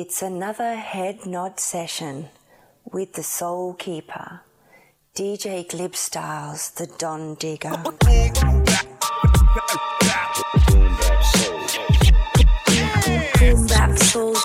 It's another head nod session with the Soul Keeper, DJ Glib Styles, the Don Digger. Boom bap soul,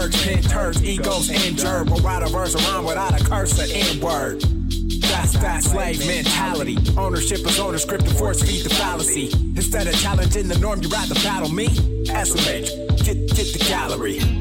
jerks, pin turds, egos injured. We'll write a verse around without a curse or N word. That's that slave mentality. Ownership is owner script to force feed the fallacy. Instead of challenging the norm, you rather battle me. SMH, get get the. Gallery.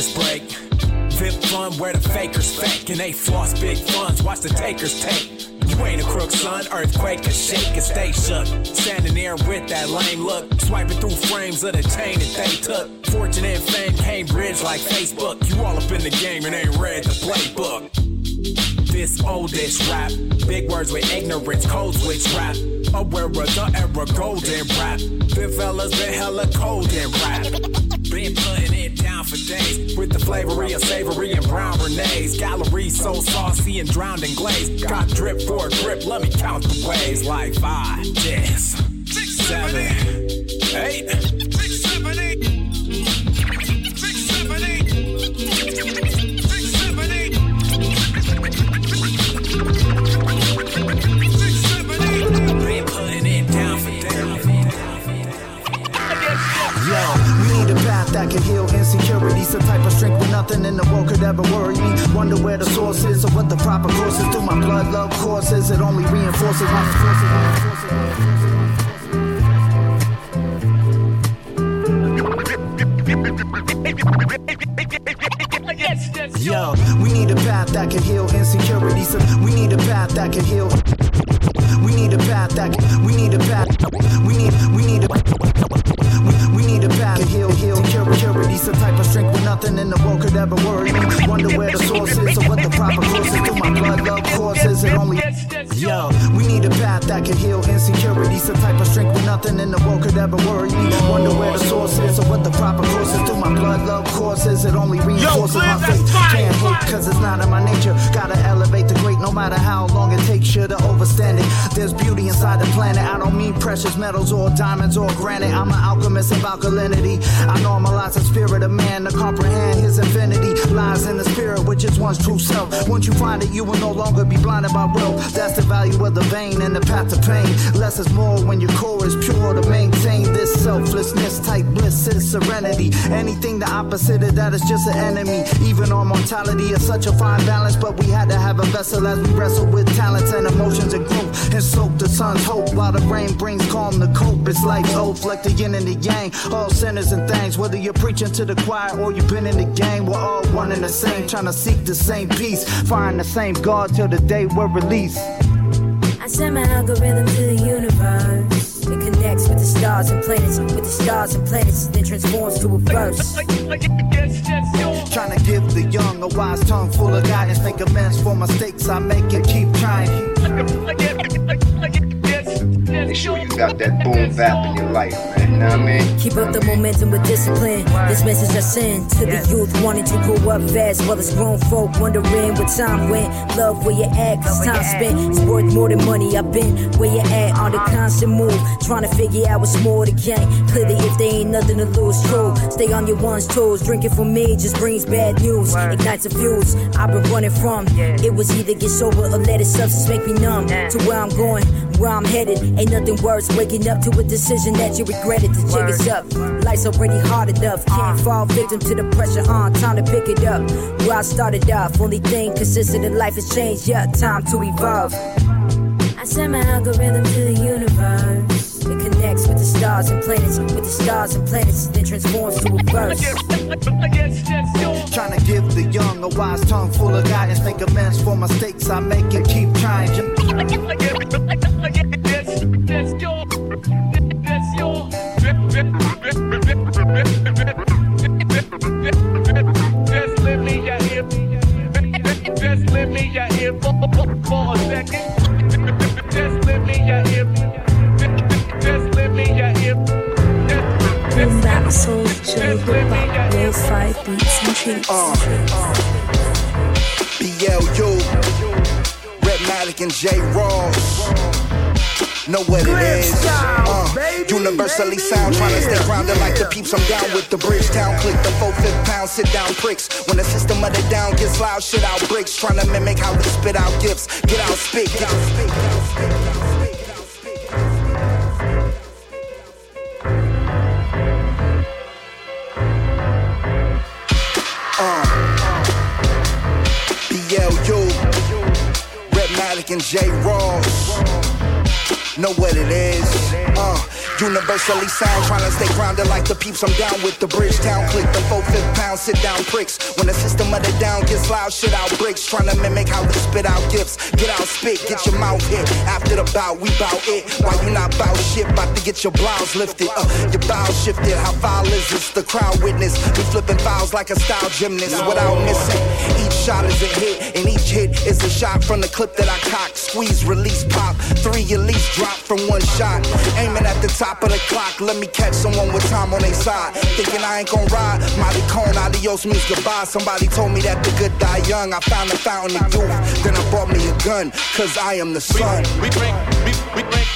Make break. Vip fun where the fakers fake and they floss big funds. Watch the takers take. You ain't a crook, son. Earthquake and shake and stay shook. Standing there with that lame look. Swiping through frames of the chain that they took. Fortune and fame came bridge like Facebook. You all up in the game and ain't read the playbook. This oldish rap, big words with ignorance, code switch rap. Aware of the era, golden rap. Them fellas been hella cold in rap. Been putting for days with the flavory of savory and brown bernays. Gallery so saucy and drowned in glaze. Got drip for a grip, let me count the ways. Like five, yes, Six seven, eight. Is more when your core is pure to maintain this selflessness type bliss is serenity. Anything the opposite of that is just an enemy. Even our mortality is such a fine balance, but we had to have a vessel as we wrestle with talents and emotions and growth and soak the sun's hope while the rain brings calm to cope. It's life's oath, like the yin and the yang. All sinners and things, whether you're preaching to the choir or you've been in the game, we're all one and the same, trying to seek the same peace, find the same God till the day we're released. I send my algorithm to the universe. It connects with the stars and planets, with the stars and planets, then transforms to a verse. Trying to give the young a wise tongue full of guidance, make amends for mistakes I make and keep trying. Make sure you got that boom bap in your life, man. You know what I mean? Keep up the momentum with discipline. This message I send to the youth wanting to grow up fast, while as grown folk wondering what time went. Love where you at, cause time spent is worth more than money. I've been where you at on the constant move, trying to figure out what's more to gain. Clearly, if they ain't nothing to lose, true. Stay on your one's toes. Drinking for me just brings bad news, ignites a fuse. I've been running from. It was either get sober or let it substance make me numb. To where I'm going, where I'm headed. Ain't nothing worse. Waking up to a decision that you regretted. The jig is up. Life's already hard enough. Can't fall victim to the pressure on. Time to pick it up. Where I started off. Only thing consistent in life has changed. Yeah, time to evolve. I send my algorithm to the universe. It connects with the stars and planets, with the stars and planets, then transforms to a verse. Trying to give the young a wise tongue full of guidance. Make amends for mistakes I make and keep trying. Hip hop, lo-fi beats and treats. BLU, Redmatic and J. Ross. Know what it is. Uh, universally sound, trying to stay grounded like the peeps. I'm down with the Bridgetown click, the four fifth pound sit down pricks. When the system of the down gets loud, shit out bricks. Trying to mimic how we spit out gifts. Get out, spit, get out, spit, get out, spit, get out, Know what it is. Universally sound, trying to stay grounded like the peeps. I'm down with the Bridgetown click, the four fifth pound sit down pricks. When the system of the down gets loud, shit out bricks. Trying to mimic how we spit out gifts. Get out, spit, get your mouth hit. After the bout, we bout it. Why you not bout shit? About to get your blouse lifted. Uh, your bow shifted. How foul is this? The crowd witness. We flipping fouls like a style gymnast without missing. Each shot is a hit, and each hit is a shot from the clip that I cock. Squeeze, release, pop. Three at least drop from one shot. Aiming at the top of the clock. Let me catch someone with time on their side. Thinking I ain't gon' ride. Molly Cone, adios means goodbye. Somebody told me that the good die young. I found a fountain of youth. Then I bought me a gun, cause I am the sun. We bring, we, we bring,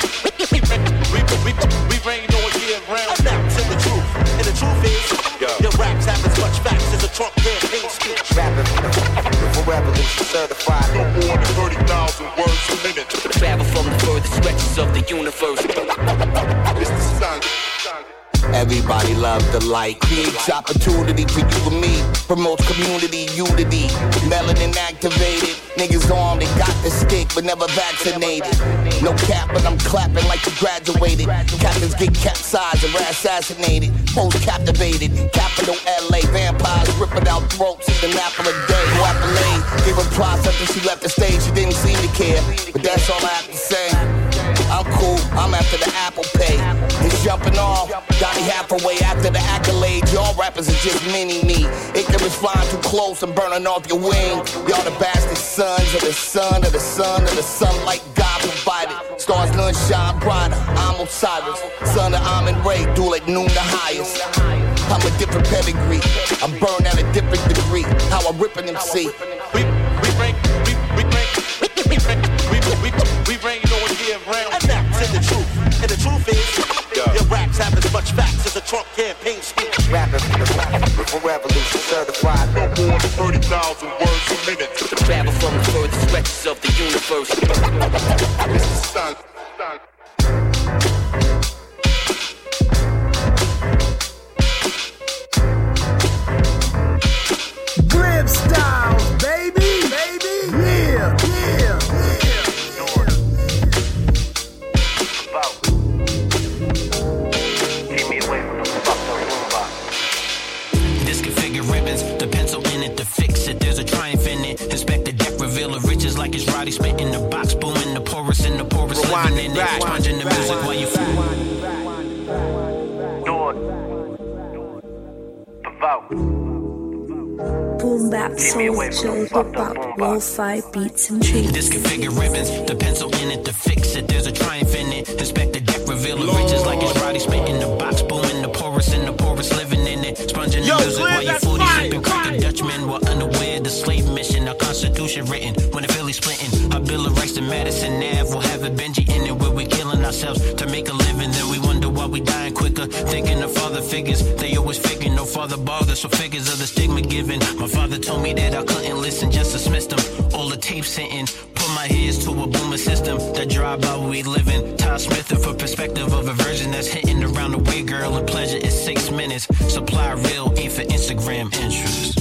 we bring, we, we, we bring no year round back to the truth. And the truth is, your raps have as much facts as a Trump campaign speech. Rapping for revolution certified. No more than 30,000 words a minute. Travel from the furthest stretches of the universe. Everybody love the light. Creates opportunity for you and me. Promotes community unity. Melanin activated. Niggas on, they got the stick, but never vaccinated. No cap, but I'm clapping like you graduated. Captains get capsized and were assassinated. Most captivated. Capital LA vampires ripping out throats. in The apple a day. No accolade. Her props after she left the stage. She didn't seem to care. But that's all I have to say. I'm cool, Off, got me halfway after the accolades. Y'all rappers are just mini me. It Ignorance flying too close and burning off your wing. Y'all the bastard sons of the sun of the sun of the sunlight God provided. Stars none shine brighter. I'm Osiris, son of Amun Ray, duel at noon the highest. I'm a different pedigree. I'm burned at a different degree. How I'm ripping them see. We, we bring, Trump campaign speech. Rapping for revolution certified. No more than 30,000 words a minute. The travel from the furthest stretches of the universe. It's the vote. Boom bap, soul, chill, the bop, lo-fi beats and treats. Disconfigured ribbons, the pencil in it to fix it. There's a triumph in it. Inspect the deck, reveal the riches like it's Roddy spit the box. Booming the porous and the porous living in it. Sponging the music while your foodie sipping. Crooked Dutchmen were underwear the slave mission. A constitution written when the Philly splitting. Our bill of rights to Madison Ave will have a Benji in it where we're killing ourselves to make a we dying quicker. Thinking of father figures, they always faking. No father bother, so figures of the stigma given. My father told me that I couldn't listen, just dismissed them. All the tapes sitting. Put my ears to a boomer system that drive by we living. Todd Smith for perspective of a version that's hitting around the way, girl. And pleasure is six minutes. Supply real, ain't for Instagram interest.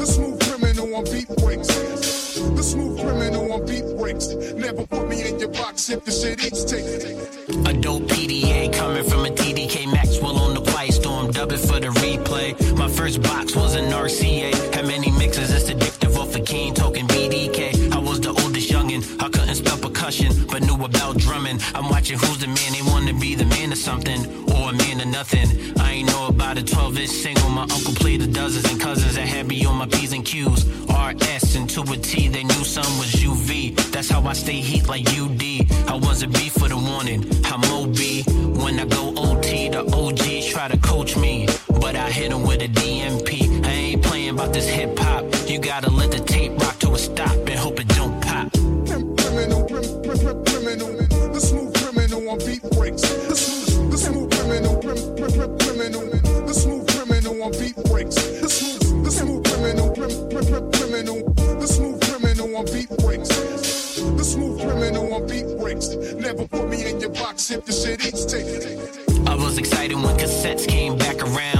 The smooth criminal on beat breaks. The smooth criminal on beat breaks. Never put me in your box if the shit eats take. A dope PDA coming from a TDK Maxell on the quiet storm. Dub it for the replay. My first box was an RCA. How many mixes? It's addictive off a king token BDK. I was the oldest youngin'. I couldn't spell percussion, but knew about drumming. I'm watching who's the man. They wanna be the man or something, or a man or nothing. I ain't by a 12 inch single. My uncle played the dozens and cousins that had me on my P's and Q's. RS and two with T, they knew some was UV. That's how I stay heat like UD. I wasn't B for the warning. I'm OB. When I go OT, the OGs try to coach me. But I hit them with a DMP. I ain't playing about this hip hop. You gotta let the tape rock to a stop and hope it The shit take. I was excited when cassettes came back around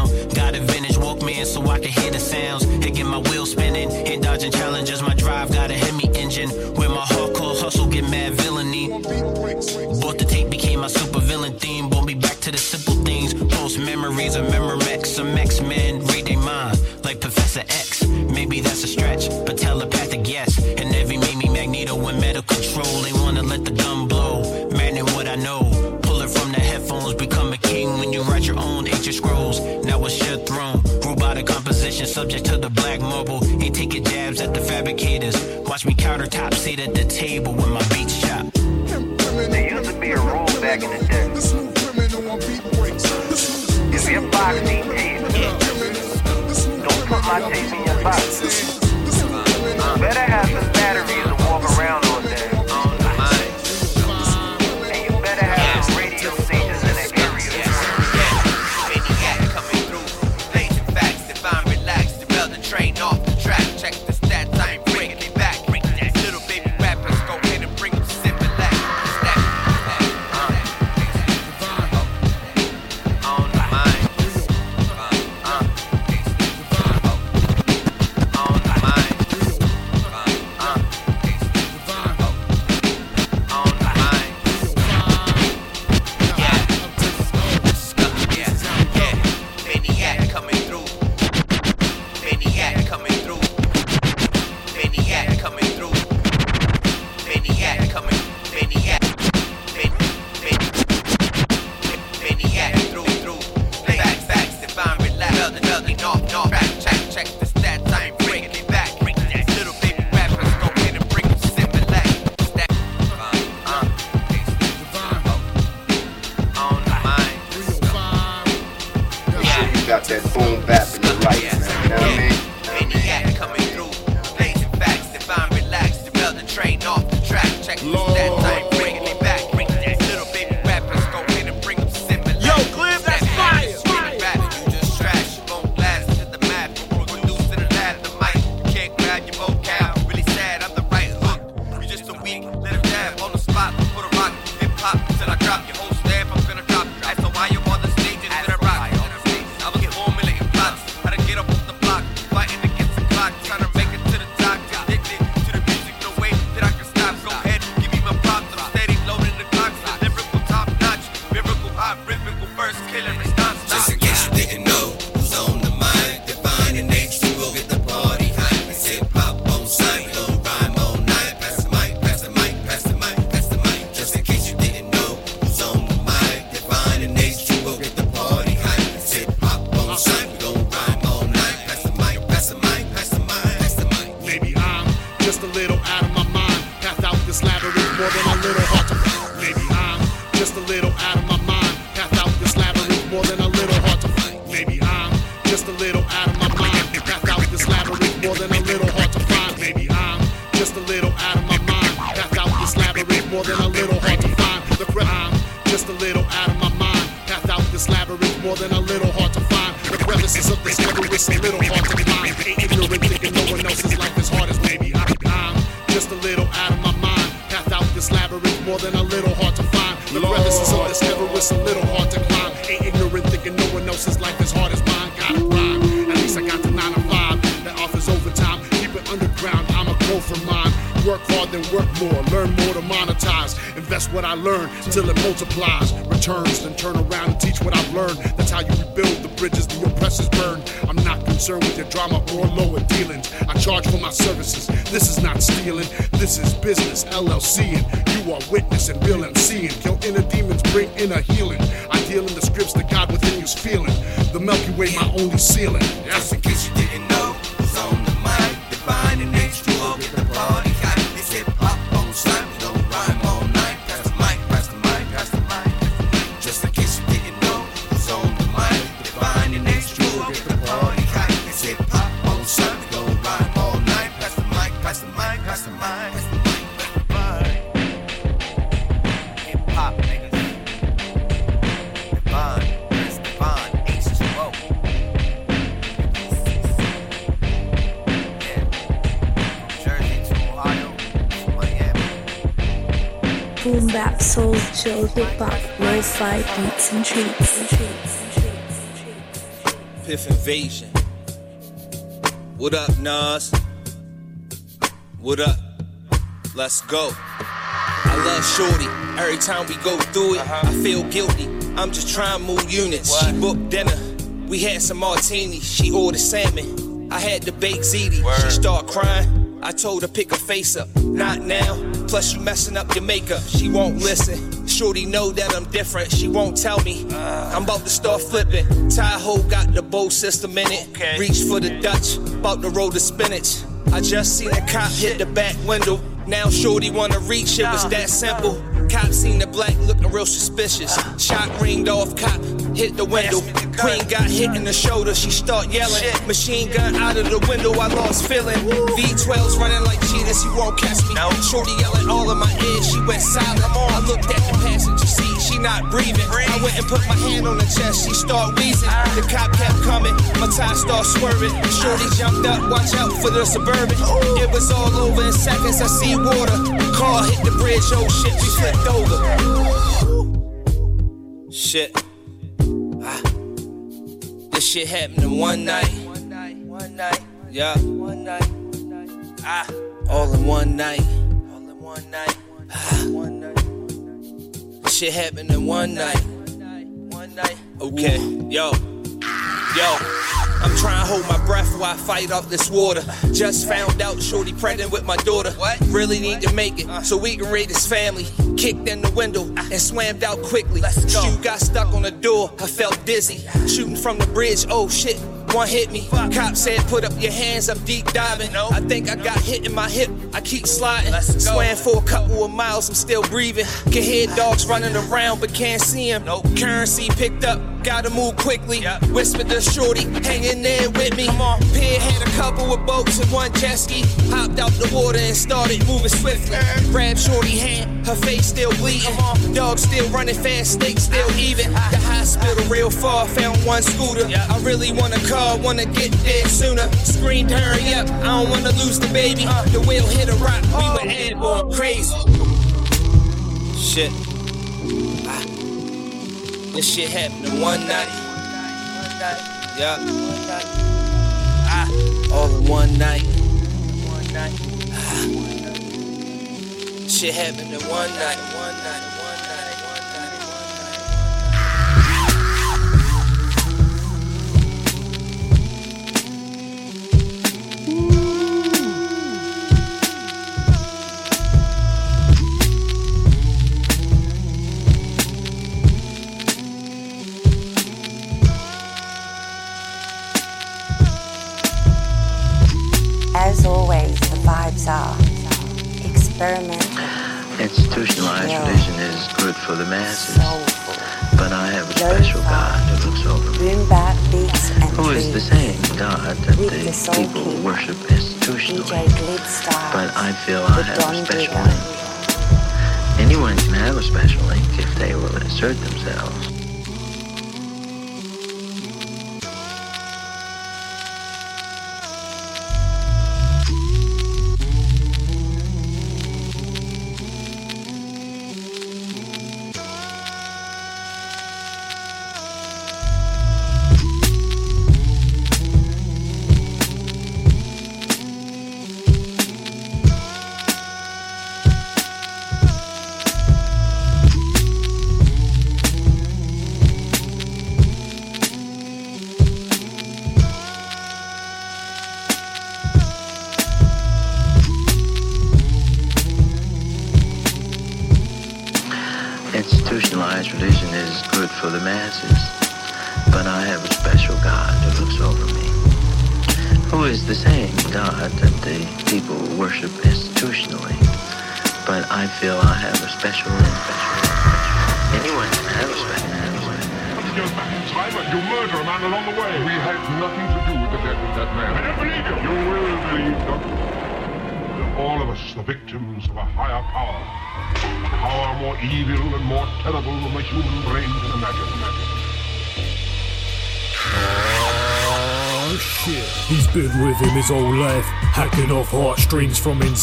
Top seat at the table with my beach chop. There used to be a rule back in the day. If your box ain't taped, don't put my tape in your box. Better have beats and treats. Piff Invasion. What up, Nas? What up? Let's go. I love Shorty. Every time we go through it, I feel guilty. I'm just trying to move units. She booked dinner. We had some martinis. She ordered salmon. I had to bake ziti. She start crying. I told her pick her face up. Not now. Plus you messing up your makeup. She won't listen. Shorty know that I'm different. She won't tell me. I'm about to start flipping. Tahoe got the bow system in it. Reach for the Dutch. About to roll the spinach. I just seen a cop hit the back window. Now Shorty wanna reach, it was that simple. Cop seen the black looking real suspicious. Shot ringed off, cop hit the window. Queen got hit in the shoulder, she start yelling. Machine gun out of the window, I lost feeling. V12's running like cheetahs, you won't catch me. Now shorty yelling all in my ear, she went silent. I looked at the passenger seat, she not breathing. I went and put my hand on her chest, she start wheezing. The cop kept coming, my tie start swerving. Shorty jumped up, watch out for the suburban. It was all over in seconds, I see water. Car hit the bridge, oh shit, we flipped over. Shit. This shit happened in one night. One night. Yeah. One night. Ah. All in one night. All in one night. Ah. One night. Shit happened in one night. One night. Okay. Yo. Yo. I'm trying to hold my breath while I fight off this water. Just found out Shorty pregnant with my daughter. What? Really need to make it so we can raise this family. Kicked in the window and swam out quickly. Shoe got stuck on the door. I felt dizzy. Shooting from the bridge. Oh shit. One hit me. Cop said, put up your hands, I'm deep diving. I think I got hit in my hip. I keep sliding. Swam for a couple of miles, I'm still breathing. Can hear dogs running around, but can't see him. Currency picked up, gotta move quickly. Whispered to Shorty, hang in there with me. Pier had a couple of boats and one jet ski. Hopped out the water and started moving swiftly. Grabbed Shorty hand, her face still bleeding. Dog still running fast, snake still even. The hospital real far, found one scooter. I really wanna a car, wanna get there sooner. Screamed, hurry up, I don't wanna lose the baby. The wheel hit a rock, we were airborne crazy. Shit. Ah. This shit happened in one night. Yeah. Ah. All in one night. Ah. Shit happened in one night. One night.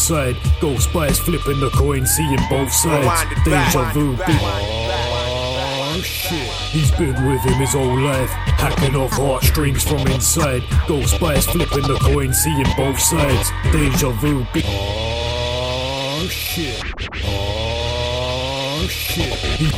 Inside. Ghost spies flipping the coin, seeing both sides. Deja vu. Oh shit. He's been with him his whole life, hacking off heartstrings from inside. Ghost spies flipping the coin, seeing both sides. Deja vu. Big. Oh shit. Oh shit. He-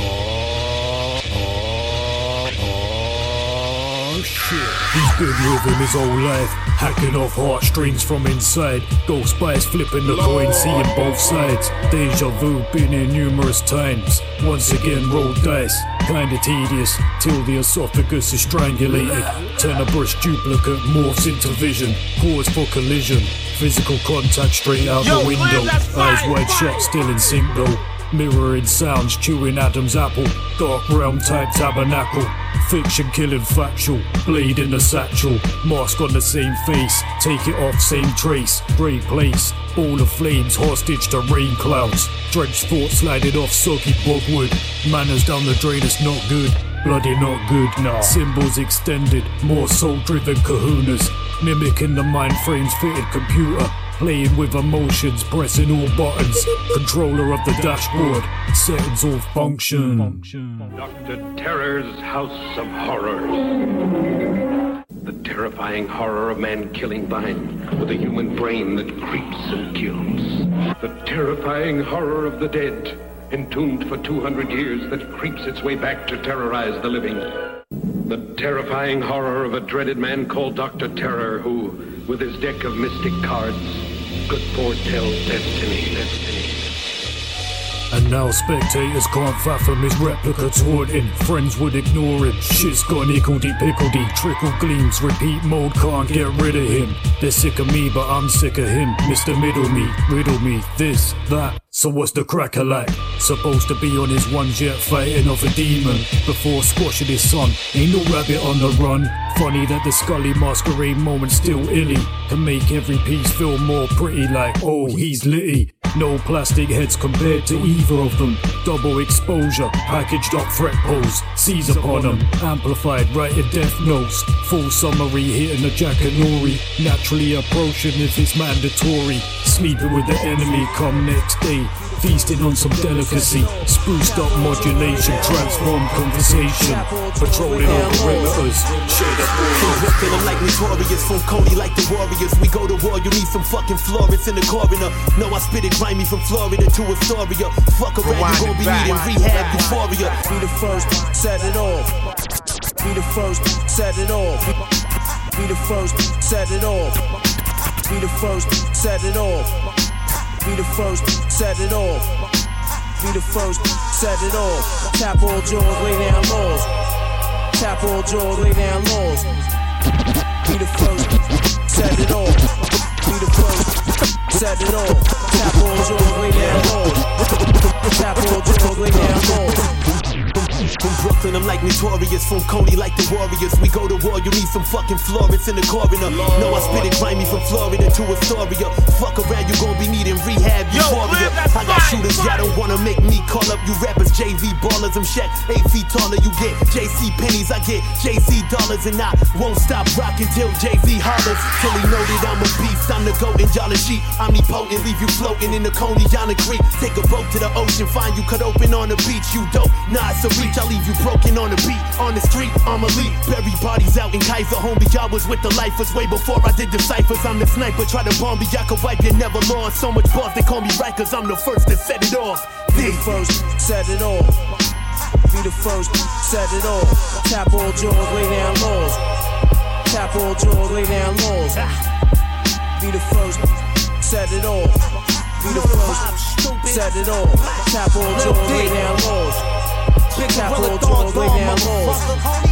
Oh shit. He's been with him his whole life, hacking off heartstrings from inside. Ghost spies flipping the coin, seeing both sides. Deja vu, been here numerous times. Once again, roll dice, kinda tedious, till the esophagus is strangulated. Turn a brush duplicate morphs into vision, pause for collision. Physical contact straight out Yo, the window. Eyes wide shut, still in sync though. Mirroring sounds, chewing Adam's apple. Dark realm type tabernacle. Fiction killing factual. Bleed in the satchel. Mask on the same face. Take it off, same trace. Great place. Ball of flames, hostage to rain clouds. Drenched thoughts sliding off soggy bogwood. Manners down the drain, it's not good. Bloody not good. Nah. Symbols extended. More soul driven kahunas. Mimicking the mind frames fitted computer. Playing with emotions, pressing all buttons. Controller of the dashboard. Settings all function. Dr. Terror's House of Horrors. The terrifying horror of man killing vine with a human brain that creeps and kills. The terrifying horror of the dead, entombed for 200 years, that creeps its way back to terrorize the living. The terrifying horror of a dreaded man called Dr. Terror who, with his deck of mystic cards, could foretell destiny. And now spectators can't fathom his replica taunting. Friends would ignore him. Shit's gone hickledy pickledy. Trickle gleams, repeat mode, can't get rid of him. They're sick of me, but I'm sick of him. Mr. Middle me, riddle me, this, that. So what's the cracker like? Supposed to be on his one jet fighting off a demon before squashing his son. Ain't no rabbit on the run. Funny that the Scully masquerade moment still illy can make every piece feel more pretty. Like oh he's litty. No plastic heads compared to either of them. Double exposure, packaged up threat pose. Seize upon them, amplified, writing death notes. Full summary hitting a jacket nori. Naturally approaching if it's mandatory. Sleeping with the enemy come next day. Feasting on some delicacy. Spruced up modulation, transform conversation. Patrolling all perimeters. Shade up From Brooklyn, I'm like notorious. From Coney, like the Warriors. We go to war, you need some fucking Florence in the coroner. No, I spit it grimy from Florida to Astoria. Fuck around, you gon' be needing rehab euphoria. Be the first, set it off. Be the first, set it off. Be the first, set it off. Be the first, set it off. Be the first, set it off. Be the first, set it off. Tap all jaws, lay down laws. Tap all jaws, lay down laws. Be the first, set it off. Be the first, set it off. Tap all jaws, lay down laws. Tap all jaws, lay down laws. From Brooklyn, I'm like notorious. From Coney, like the Warriors. We go to war, you need some fucking Florence in the coroner. No, I spit it grimy from Florida to Astoria. Fuck around, you gon' be needing rehab you euphoria. I got shooters, y'all don't wanna make me call up you rappers. JV ballers, I'm Shaq. Eight feet taller, you get JC pennies, I get JC dollars, and I won't stop rocking till JV hollers. Till he know that I'm a beast. I'm the goat and y'all a sheep. Omnipotent, leave you floating in the Coney, Yana Creek. Take a boat to the ocean, find you cut open on the beach. You dope, nah, it's a reach. I'll leave you broken on the beat. On the street, I'm elite. Bury bodies out in Kaiser, homie. I was with the lifers way before I did the ciphers. I'm the sniper, try to bomb me. I could wipe you, never lost. So much boss, they call me right, cause I'm the first to set it off. Be the first, set it off. Be the first, set it off. Tap all jaws, lay down laws. Tap all jaws, lay down laws. Be the first, set it off. Be the first, set it off. Tap all jaws, lay down laws. Big gorilla thorns on, down laws. motherfucker.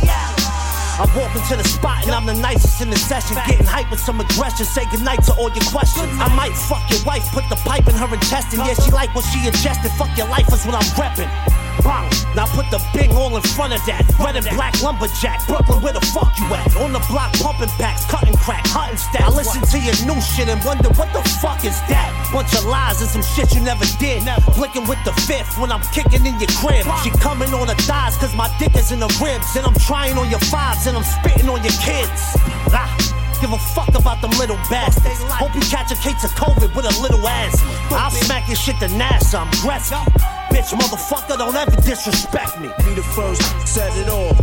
I walk into the spot and I'm the nicest in the session. Getting hype with some aggression. Say goodnight to all your questions. I might fuck your wife, put the pipe in her intestine. Yeah, she like what she ingested. Fuck your life is what I'm reppin'. Bang. Now put the bing all in front of that. Red and black lumberjack. Brooklyn, where the fuck you at? On the block, pumping packs, cutting crack, hunting stat. I listen to your new shit and wonder what the fuck is that? Bunch of lies and some shit you never did. Blinking with the fifth when I'm kicking in your crib. She coming on the thighs cause my dick is in the ribs. And I'm trying on your fives and I'm spitting on your kids. Ah. Give a fuck about them little bastards. Hope you catch a case of COVID with a little ass. I'll smack your shit to NASA. I'm Gretzky. Bitch, motherfucker, don't ever disrespect me. Be the first, set it off.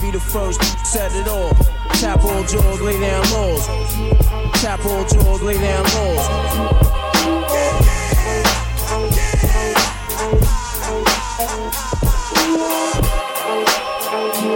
Be the first, set it off. Tap all jaws, lay down laws. Tap all jaws, lay down laws. Boom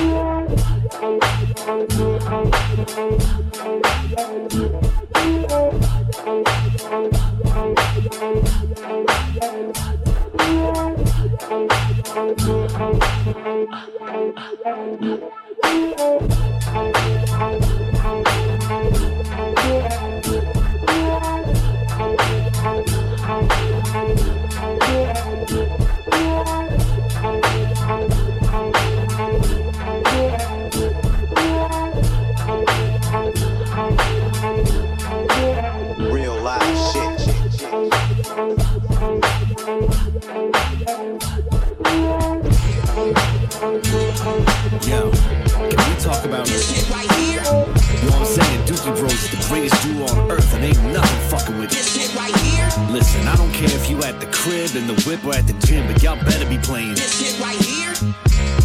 Real Yo, can we talk about this shit right here? You know what I'm saying? Dookie Bros is the greatest duo on earth, and ain't nothing fucking with this shit right here. Listen, I don't care if you at the crib, in the whip, or at the gym, but y'all better be playing this shit right here.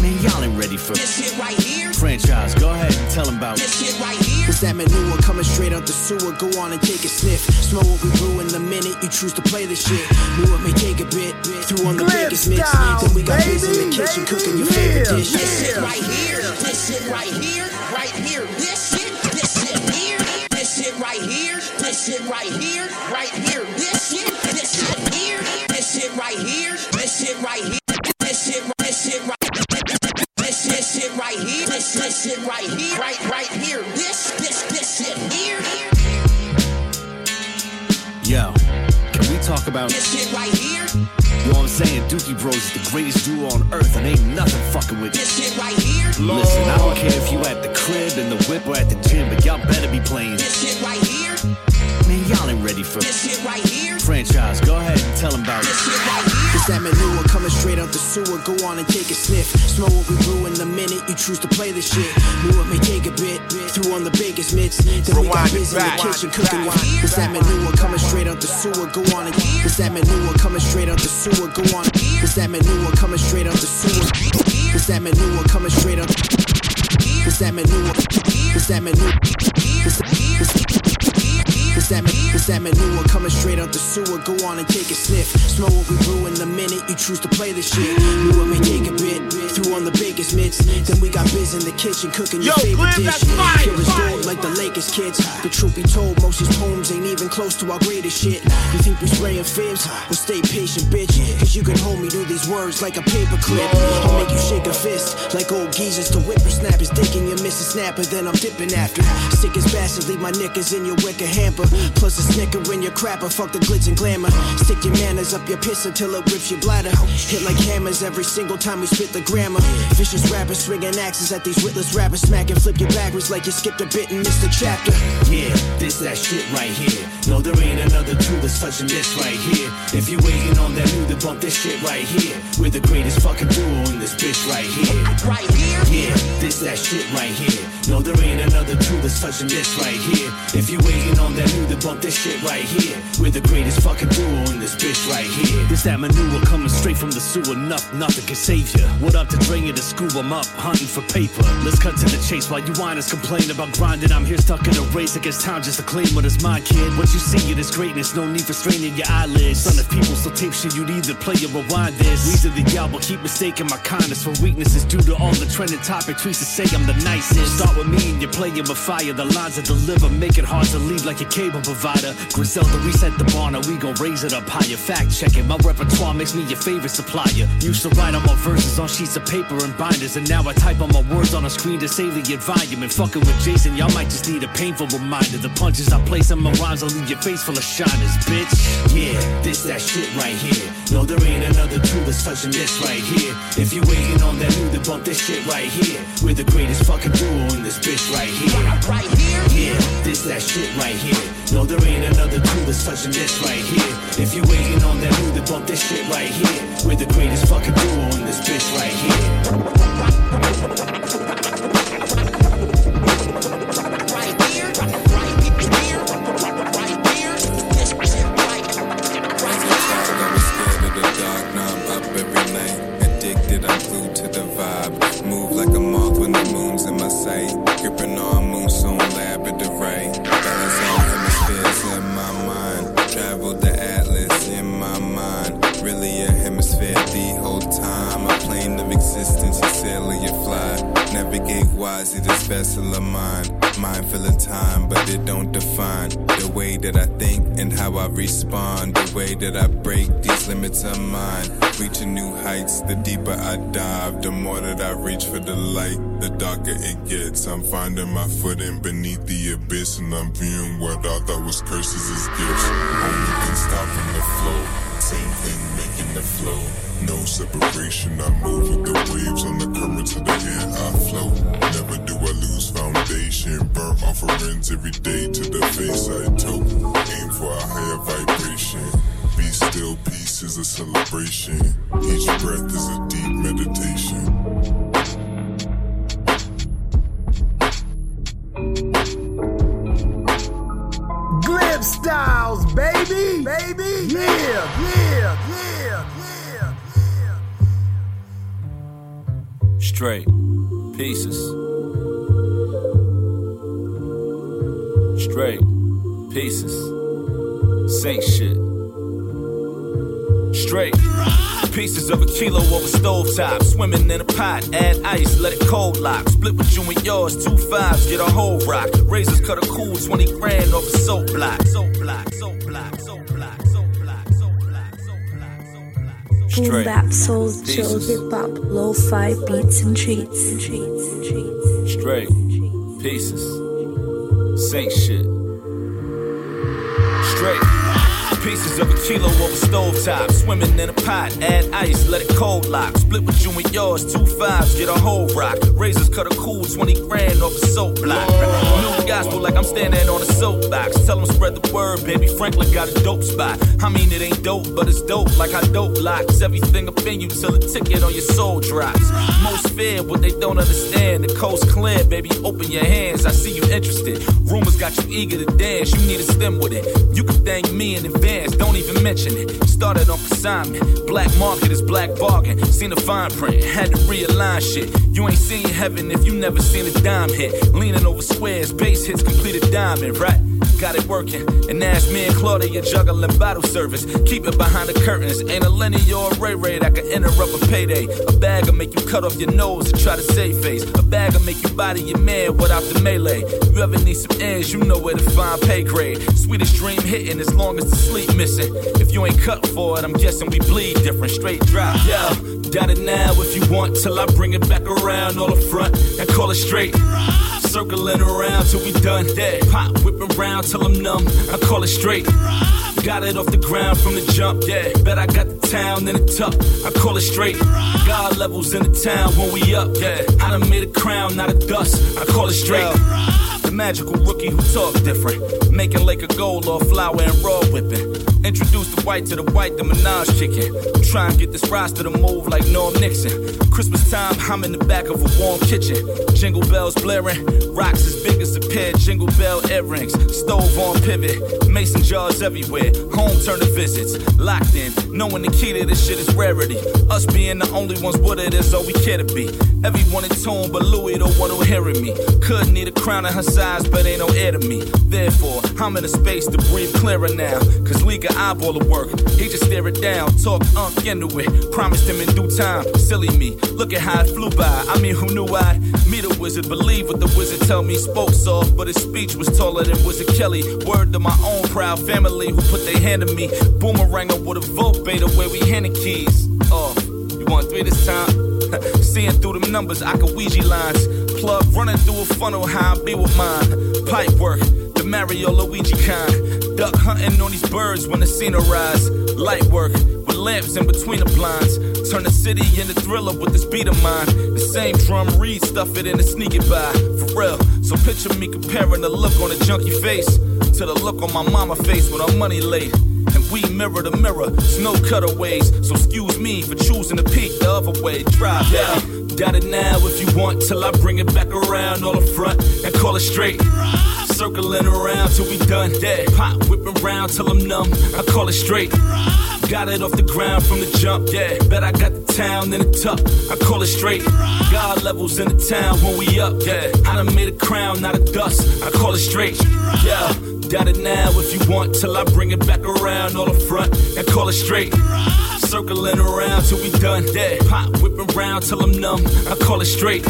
Man, y'all ain't ready for this shit right here. Franchise, go ahead and tell them about this shit right here. It's that manure coming straight out the sewer. Go on and take a sniff. Smell what we brew in the minute you choose to play this shit. Knew it may take a bit. Threw on the Glib biggest mix. style, Then we got biz in baby, the kitchen baby, cooking your favorite yeah, dish. yeah. This shit right here. This shit right here, saying? Dookie Bros is the greatest duo on earth, and ain't nothing fucking with this shit right here, Listen, I don't care if you at the crib, in the whip, or at the gym, but y'all better be playing. This shit right here, Man, y'all ain't ready for this shit right here, Franchise, go ahead and tell them about it. It's that manure coming straight out the sewer. Go on and take a sniff. Smell what we brew in the minute you choose to play this shit. Knew it may take a bit. Threw on the biggest mitts. Then we got Rewind it in the back. kitchen cooking wine. It's that manure coming straight out the sewer. Go on and it's that manure coming straight out the sewer. Go on. It's that manure coming straight out the sewer. It's that manure coming straight out. It's that manure. It's that manure. It's it's- it's that, ma- that manure coming straight out the sewer. Go on and take a sniff. Smell what we brew in the minute you choose to play this shit. Knew it may take a bit. Threw on the biggest mitts. Then we got biz in the kitchen cooking your Yo, favorite Glenn, dish. Pure as gold like the Lakers kids. The truth be told, most of these poems ain't even close to our greatest shit. You think we spraying fibs? Well, stay patient, bitch. Cause you can hold me to these words like a paper clip. I'll make you shake a fist like old geezers to whippersnap his dick and you miss a snapper. Then I'm dipping after. Sick as bastards, leave my knickers in your wicker hamper. Plus a snicker in your crapper. Fuck the glitz and glamour. Stick your manners up your piss until it rips your bladder. Hit like hammers every single time we spit the grammar. Vicious rappers swinging axes at these witless rappers. Smack and flip you backwards like you skipped a bit and missed a chapter. Yeah, this that shit right here. No, there ain't another tool that's touching this right here. If you waiting on that new to bump this shit right here, we're the greatest fucking duo in this bitch right here. right here, Yeah, this that shit right here. No, there ain't another tool that's touching this right here. If you waiting on that new that bump this shit right here. We're the greatest fucking duo in this bitch right here. This that manure coming straight from the sewer. Nothing, nothing can save ya. What up to Dre to scoop 'em up, hunting for paper. Let's cut to the chase while you whiners complain about grinding. I'm here stuck in a race against time just to claim what is mine, kid. What you see in this greatness, no need for straining your eyelids. Son, if people so tape shit, you'd either play or rewind this. Reason the y'all will keep mistaking my kindness for weaknesses due to all the trending topic tweets to say I'm the nicest. Start with me and you're playing with fire. The lines I deliver make it hard to leave like a cable provider. Griselda reset the bar, now we gon' raise it up higher. Fact checking, my repertoire makes me your favorite supplier. Used to write all my verses on sheets of paper and binders, and now I type all my words on a screen to save the environment. Fucking with Jason, y'all might just need a painful reminder. The punches I place in my rhymes will leave your face full of shiners, bitch. Yeah, this that shit right here. No, there ain't another two that's touching this right here. If you waiting on that new, then bump this shit right here. We're the greatest fucking duo in this bitch right here. Right here? Yeah, this that shit right here. No, there ain't another two that's touching this right here. If you waiting on that new, then bump this shit right here. We're the greatest fucking duo in this bitch right here. Navigate wisely this vessel of mine. Mindful of time, but it don't define the way that I think and how I respond. The way that I break these limits of mine. Reaching new heights, the deeper I dive, the more that I reach for the light, the darker it gets. I'm finding my footing beneath the abyss, and I'm viewing what I thought was curses as gifts. Only thing stopping the flow, same thing making the flow. No separation, I move with the waves on the currents of the air I flow. Never do I lose foundation. Burn offerings every day to the face I tote. Aim for a higher vibration. Be still, peace is a celebration. Each breath is a deep meditation. Styles, baby, baby, yeah, yeah, Straight pieces. Straight pieces. Saint shit. Straight pieces of a kilo over stovetop. Swimming in a pot, add ice, let it cold lock. Split with you and yours, two fives, get a whole rock. Razors cut a cool 20 grand off a. Soap block, soap block, soap block, soap block, Boom bap, soul, chill, hip hop, lo-fi beats and treats. And and treats. Straight pieces. Saint shit. Straight pieces of a kilo over stovetop. Swimming in a pot, add ice, let it cold lock. Split with you and yours, two fives, get a whole rock. Razors cut a cool 20 grand off a soap block. New gospel like I'm standing on a soapbox. Tell them spread the word, baby. Franklin got a dope spot. I mean, it ain't dope, but it's dope. Like how dope locks everything up in you till the ticket on your soul drops. Most fear what they don't understand. The coast clear, baby. Open your hands. I see you interested. Rumors got you eager to dance. You need a stem with it. You can thank me in advance. Don't even mention it. Started on consignment. Black market is black bargain. Seen the fine print. Had to realign shit. You ain't seen heaven if you never seen a dime hit. Leaning over squares, bass hits completed diamond, right? Got it working. And ask me and Claudia juggling bottle service. Keep it behind the curtains. Ain't a Lenny or a Ray Ray that can interrupt a payday. A bag will make you cut off your nose to try to save face. A bag will make you body your man without the melee. You ever need some ends, you know where to find pay grade. Sweetest dream hitting as long as the sleep missing. If you ain't cut for it, I'm guessing we bleed different. Straight drop. Yeah, got it now if you want till I bring it back around all the front and call it straight. Circling around till we done. Pop whipping round till I'm numb. I call it straight. Got it off the ground from the jump. Yeah, bet I got the town in the tuck. I call it straight. God levels in the town when we up. Yeah, I done made a crown, not a dust. I call it straight. The magical rookie who talk different. Making Laker gold off flour and raw whipping. Introduce the white to the white, the Minaj chicken. Try and get this roster to move like Norm Nixon. Christmas time, I'm in the back of a warm kitchen. Jingle bells blaring, rocks as big as a pair jingle bell earrings. Stove on pivot, mason jars everywhere. Home turn to visits, locked in, knowing the key to this shit is rarity. Us being the only ones with it is all we care to be. Everyone in tune, but Louis the one who hearing me. Could need a crown of her size, but ain't no heir to me. Therefore, I'm in a space to breathe clearer now. Cause can eyeball the work. He just stare it down, talk unk into it. Promised him in due time. Silly me, look at how it flew by. I mean, who knew I'd meet a wizard? Believe what the wizard tell me. Spoke soft, but his speech was taller than Wizard Kelly. Word to my own proud family who put their hand on me. Boomerang Boomeranger with a vote beta where we hand the keys. Off. You want three this time? Seeing through them numbers, I can Ouija lines. Plug running through a funnel, how I be with mine. Pipe work, the Mario Luigi kind. Duck hunting on these birds when the scene rise. Light work, with lamps in between the blinds. Turn the city into thriller with this beat of mine. The same drum read, stuff it in and sneak it by. For real. So picture me comparing the look on a junkie face to the look on my mama face with her money late. And we mirror to mirror, snow cutaways. So excuse me for choosing to peek the other way. Drive down. Got it now if you want till I bring it back around all the front and call it straight. Circling around till we done. Yeah, pop whipping round till I'm numb. I call it straight. Got it off the ground from the jump. Yeah, bet I got the town in the tuck. I call it straight. God levels in the town when we up. Yeah, I done made a crown, not a dust. I call it straight. Yeah. Got it now if you want till I bring it back around all the front and call it straight. Circling around till we done. Yeah, pop whipping round till I'm numb. I call it straight.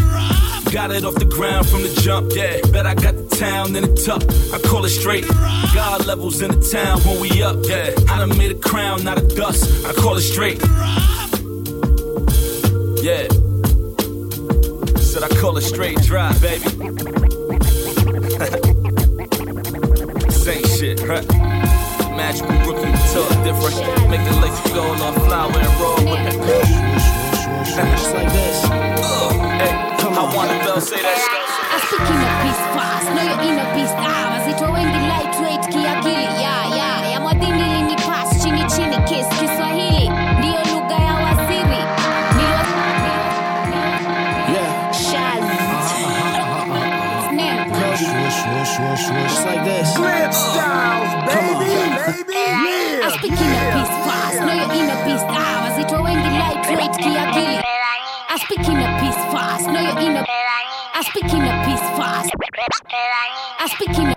Got it off the ground from the jump. Yeah, bet I got the town in the tuck. I call it straight. God levels in the town when we up. Yeah, I done made a crown, not a dust. I call it straight. Yeah. Said I call it straight drive, baby. Same shit, right? Magical rookie, talk different. Make it let go on flower and roll with it. Just like this. Oh, hey, I wanna bell say that shit. I speak in a peace fast, know your inner beast ah, wazito wengi lightweight kiakili ya ya. Ya mwadhini lini pass chini chini kiss Kiswahili. Ndiyo lugha ya wasiri. Nilo Yeah. Shaz. Snare. Just like this. Grip styles, baby, baby I speak in a peace fast, know your inner beast ah, wazito wengi lightweight kiakili I speak in a speak in a peace fast I speak in a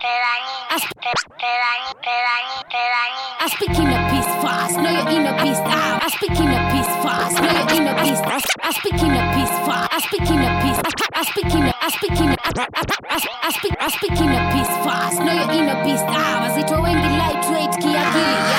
I speak in a peace fast, know your inner beast. Ah, I speak in a peace fast, know your inner beast. I, I speak in a peace fast. I speak in a peace. I, speak in a. I speak in a. I, speak. I speak in a peace fast, know your inner beast. Ah, wazito wengi lightweight kiakili. Yeah, yeah.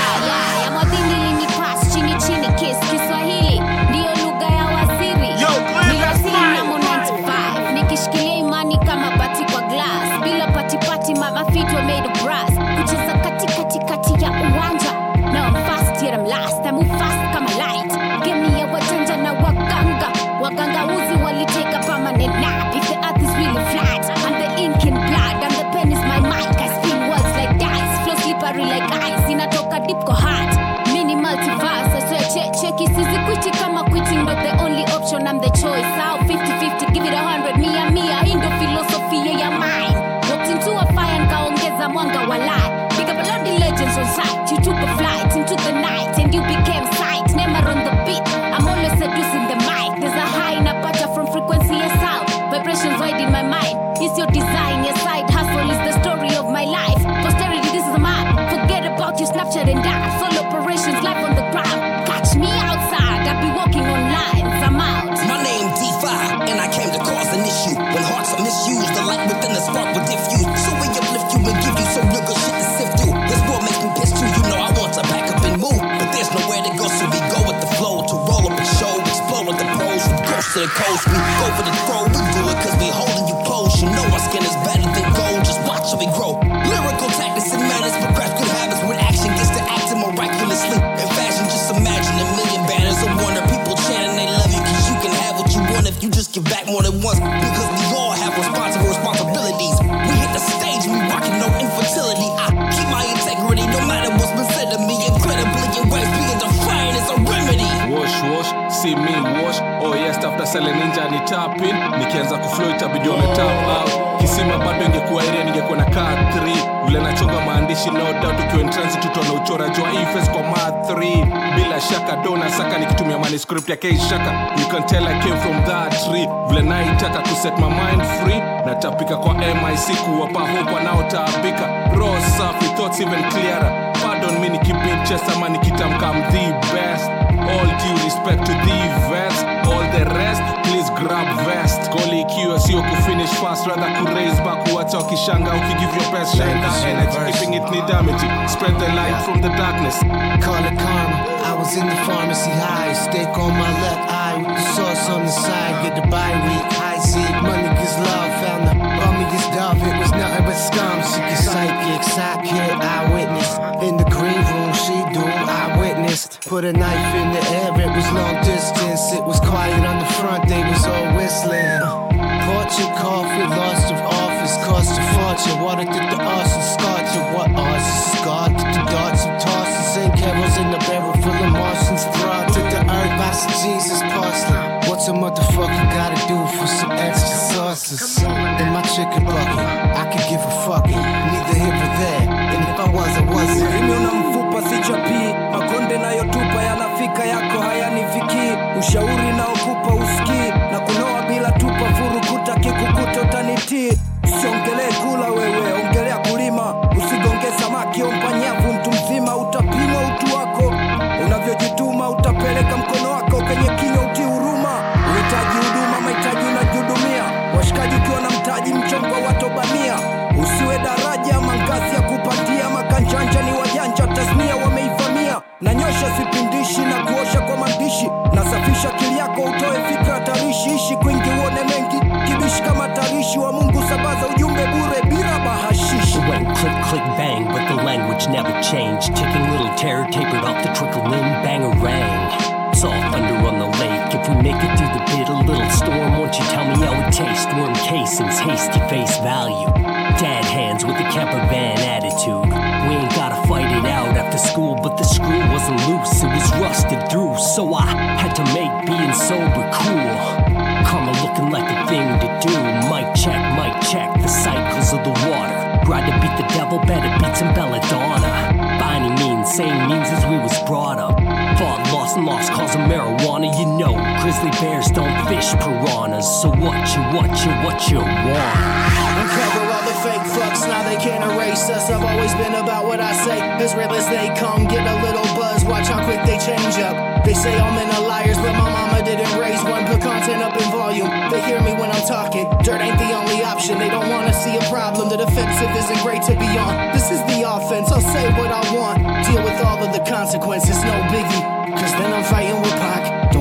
The coast, we go for the throw. Sale ni tapin nikianza kuflow itabidi kisima bado ingekuwa eria ningekuwa na kaa 3 ule nachonga maandishi no doubt ukiwa in uchoraji wa ifes kwa ma 3 bila shaka dona saka nikitumia manuscript ya k shaka. From that tree. Vile naitaka kuset my mind free. Natapika kwa mic kuwapa hope raw safi thoughts even clearer. Pardon me nikipit chest nikitamka best. All due respect to the vets. All the rest grab vest goli ikiwa sio kufinish fast rather kuraise back kuacha wakishanga ukigive your best shine that energy keeping it ni damage spread the light from the darkness Call it karma. I was in the pharmacy high, stick on my left eye with the sauce on the side. Get the bye week, high seed, money gets love. Found the bummy gets dove. It was nothing but scum. She get psychic, sidekick, eyewitness. In Put a knife in the air, it was long distance. It was quiet on the front, they was all whistling. Portrait coffee, lost of office, cost a fortune. Water did the arson scorch you. What is scarred? Did the darts and tosses and carols in the barrel full of Martians. Fraud to the earth by some Jesus parsley. What's a motherfucker gotta do for some extra sauces? In my chicken bucket, I could give a fuck it. Neither here nor there. And if I was, I wasn't. Makonde nayotupa yanafika yako hayanifikii, ushauri naokupa usikii, na kunoa bila tupa furukuta kikukuta utanitii. Usiongelee kula wewe, ongelea kulima, usigonge samaki ompa Grizzly bears don't fish piranhas. So what you, what you, what you want? Uncover all the fake fucks, now they can't erase us. I've always been about what I say. As real as they come, get a little buzz, watch how quick they change up. They say all men are liars, but my mama didn't raise one. Put content up in volume. They hear me when I'm talking. Dirt ain't the only option. They don't wanna see a problem. The defensive isn't great to be on. This is the offense. I'll say what I want. Deal with all of the consequences, no biggie. Cause then I'm fighting with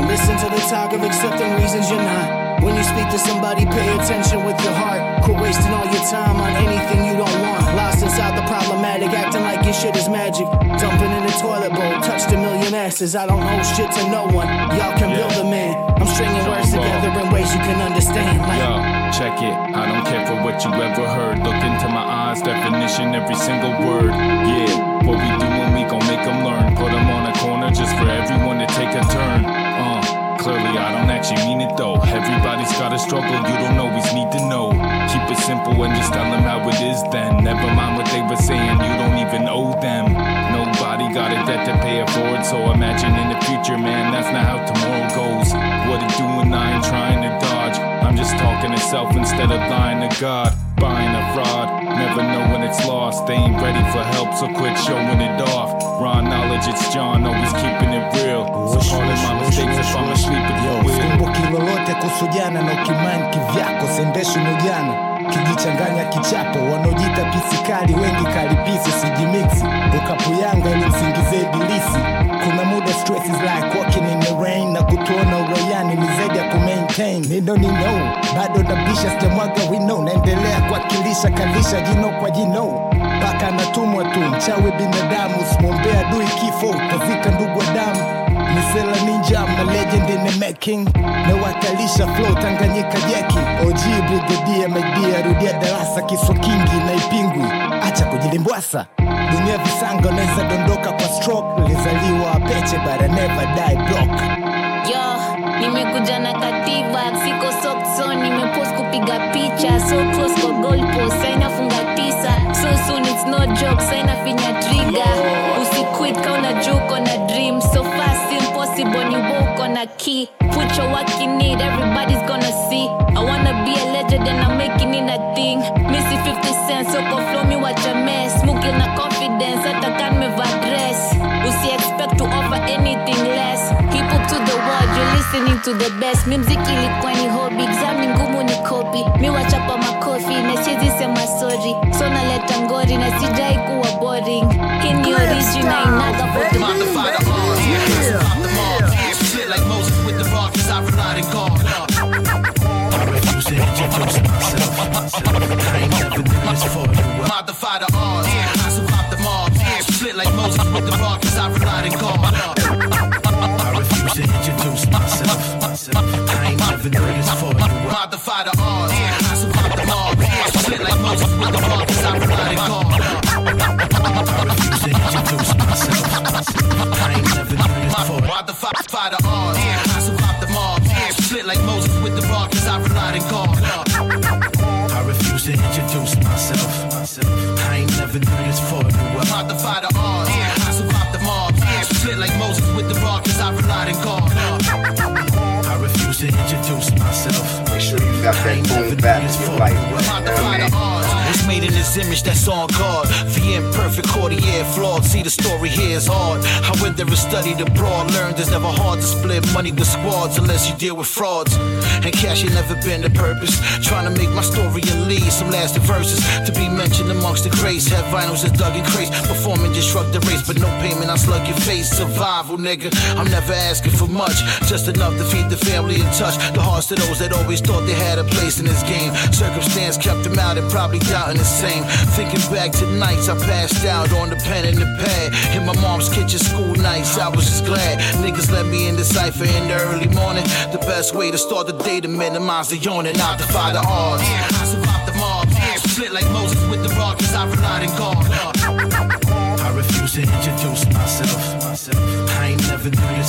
listen to the talk of accepting reasons you're not. When you speak to somebody, pay attention with your heart. Quit wasting all your time on anything you don't want. Lost inside the problematic, acting like your shit is magic. Dumping in the toilet bowl, touched a million asses. I don't owe shit to no one. Y'all can build a man. I'm stringing words together in ways you can understand. Like, Yo, check it. I don't care for what you ever heard. Look into my eyes, definition, every single word. Yeah, what we do when we gon' make them learn. Put them on a corner just for everyone to take a turn. Uh, clearly I don't actually mean it though. Everybody's gotta struggle, you don't always need to know. Keep it simple and just tell them how it is then. Never mind what they were saying, you don't even owe them. Nobody got a debt to pay it forward, so imagine in the future, man, that's not how tomorrow goes. What it doing, I ain't trying to dodge. I'm just talking to self instead of lying to God. Buying a fraud, never know when it's lost. They ain't ready for help, so quit showing it off. Raw knowledge, it's John, always keeping it real. So pardon my mistakes if I'm asleep at the wheel. Sikumbuki lolote kuhusu jana na ukimani kivyako sendeshi nujana kijichanganya kichapo wanaojiita pisikali wengi kalipisi sijimiksi ukapuyanga ili msingizie ibilisi. Kuna muda stress is like walking in the rain na kutuona uraiani ni zaidi ya kumaintain. Nindo ni no bado nabisha sijamwaga wino naendelea kuwakilisha kalisha jino kwa jino mpaka anatumwa tu. Mchawi binadamu simwombea dui kifo. Utazika ndugu damu Misela ninja, I'm legend in the making Nawakalisha flow Tanganyika jeki. OG brigadier my Rudia darasa kiswa kingi na ipingwi. Acha kujilimbwasa. Dunia visanga unaweza dondoka kwa stroke. Nilizaliwa peche but never die block. Yo, nimekuja na katiba siko sokso nimepost kupiga picha so close kwa goalpost sainafunga tisa. So soon no joke sainafinya triga usiquit kauna dream. So fast impossible woko na key. Put your work in everybody's gonna see. I wanna be a legend and i'm making it a thing. Missy 50 cents so kwa flow me watch a mess. Confidence usi expect to offer anything less listening to the best music ilikuwa ni hobby exam ni ngumu ni copy mi wachapa makofi na siezi sema sorry so naleta ngori na sijai kuwa boring hii ni original inaga for the Split like Moses with the rock, cause I relied on God. I refuse to introduce myself. I ain't never did this for you. Modify the odds. I survived the mob. Split like Moses with the rock, cause I relied on God. I refuse to introduce I ain't never did this for you. Modify the odds. I survived. Split like Moses with the rock, cause I. I refuse to introduce myself. I ain't never this for you. Modify the odds. That boom bap in your life. His image that's on guard. The imperfect Cordier flawed. See the story here is hard. How when there is studied abroad, learned it's never hard to split money with squads unless you deal with frauds. And cash ain't never been the purpose. Trying to make my story and lead some lasting verses to be mentioned amongst the crates. Have vinyls that's dug in crates. Performing disrupt the race, but no payment. I slug your face. Survival, nigga. I'm never asking for much, just enough to feed the family and touch the hearts of those that always thought they had a place in this game. Circumstance kept them out and probably doubting the same. Thinking back to nights I passed out on the pen and the pad. In my mom's kitchen school nights, I was just glad. Niggas let me in the cipher in the early morning. The best way to start the day to minimize the yawning, not defy the odds. I survived the mob. Split like Moses with the rock, cause I relied on God. I refuse to introduce myself. I ain't never did this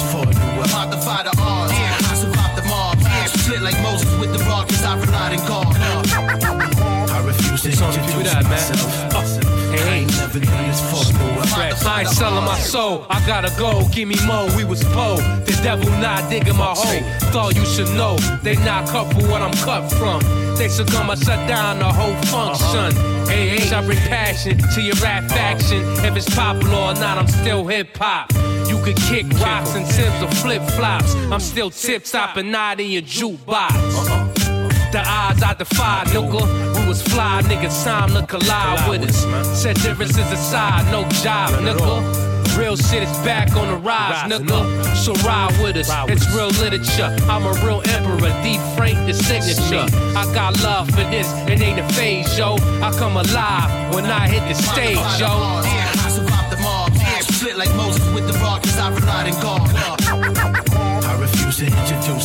myself. I ain't never did this for you. I ain't selling my soul. I gotta go. Give me more. We was po. The devil not digging my hole. Thought you should know. They not cut for what I'm cut from. They succumb, I shut down the whole function. AH, I bring passion to your rap uh-huh. faction. If it's popular or not, I'm still hip hop. You could kick rocks and uh-huh. Sims or flip flops. I'm still tip top and not in your jukebox. The odds I defy, nigga. We was fly, niggas, time to collide with us. Said differences aside, no job, nigga. Real shit is back on the rise, nigga. So ride with us, it's real literature. I'm a real emperor, D Frank the signature. I got love for this, it ain't a phase, yo. I come alive when I hit the stage, yo. I survived the mob. Split like Moses with the rock, cause I relied on God. I refuse to introduce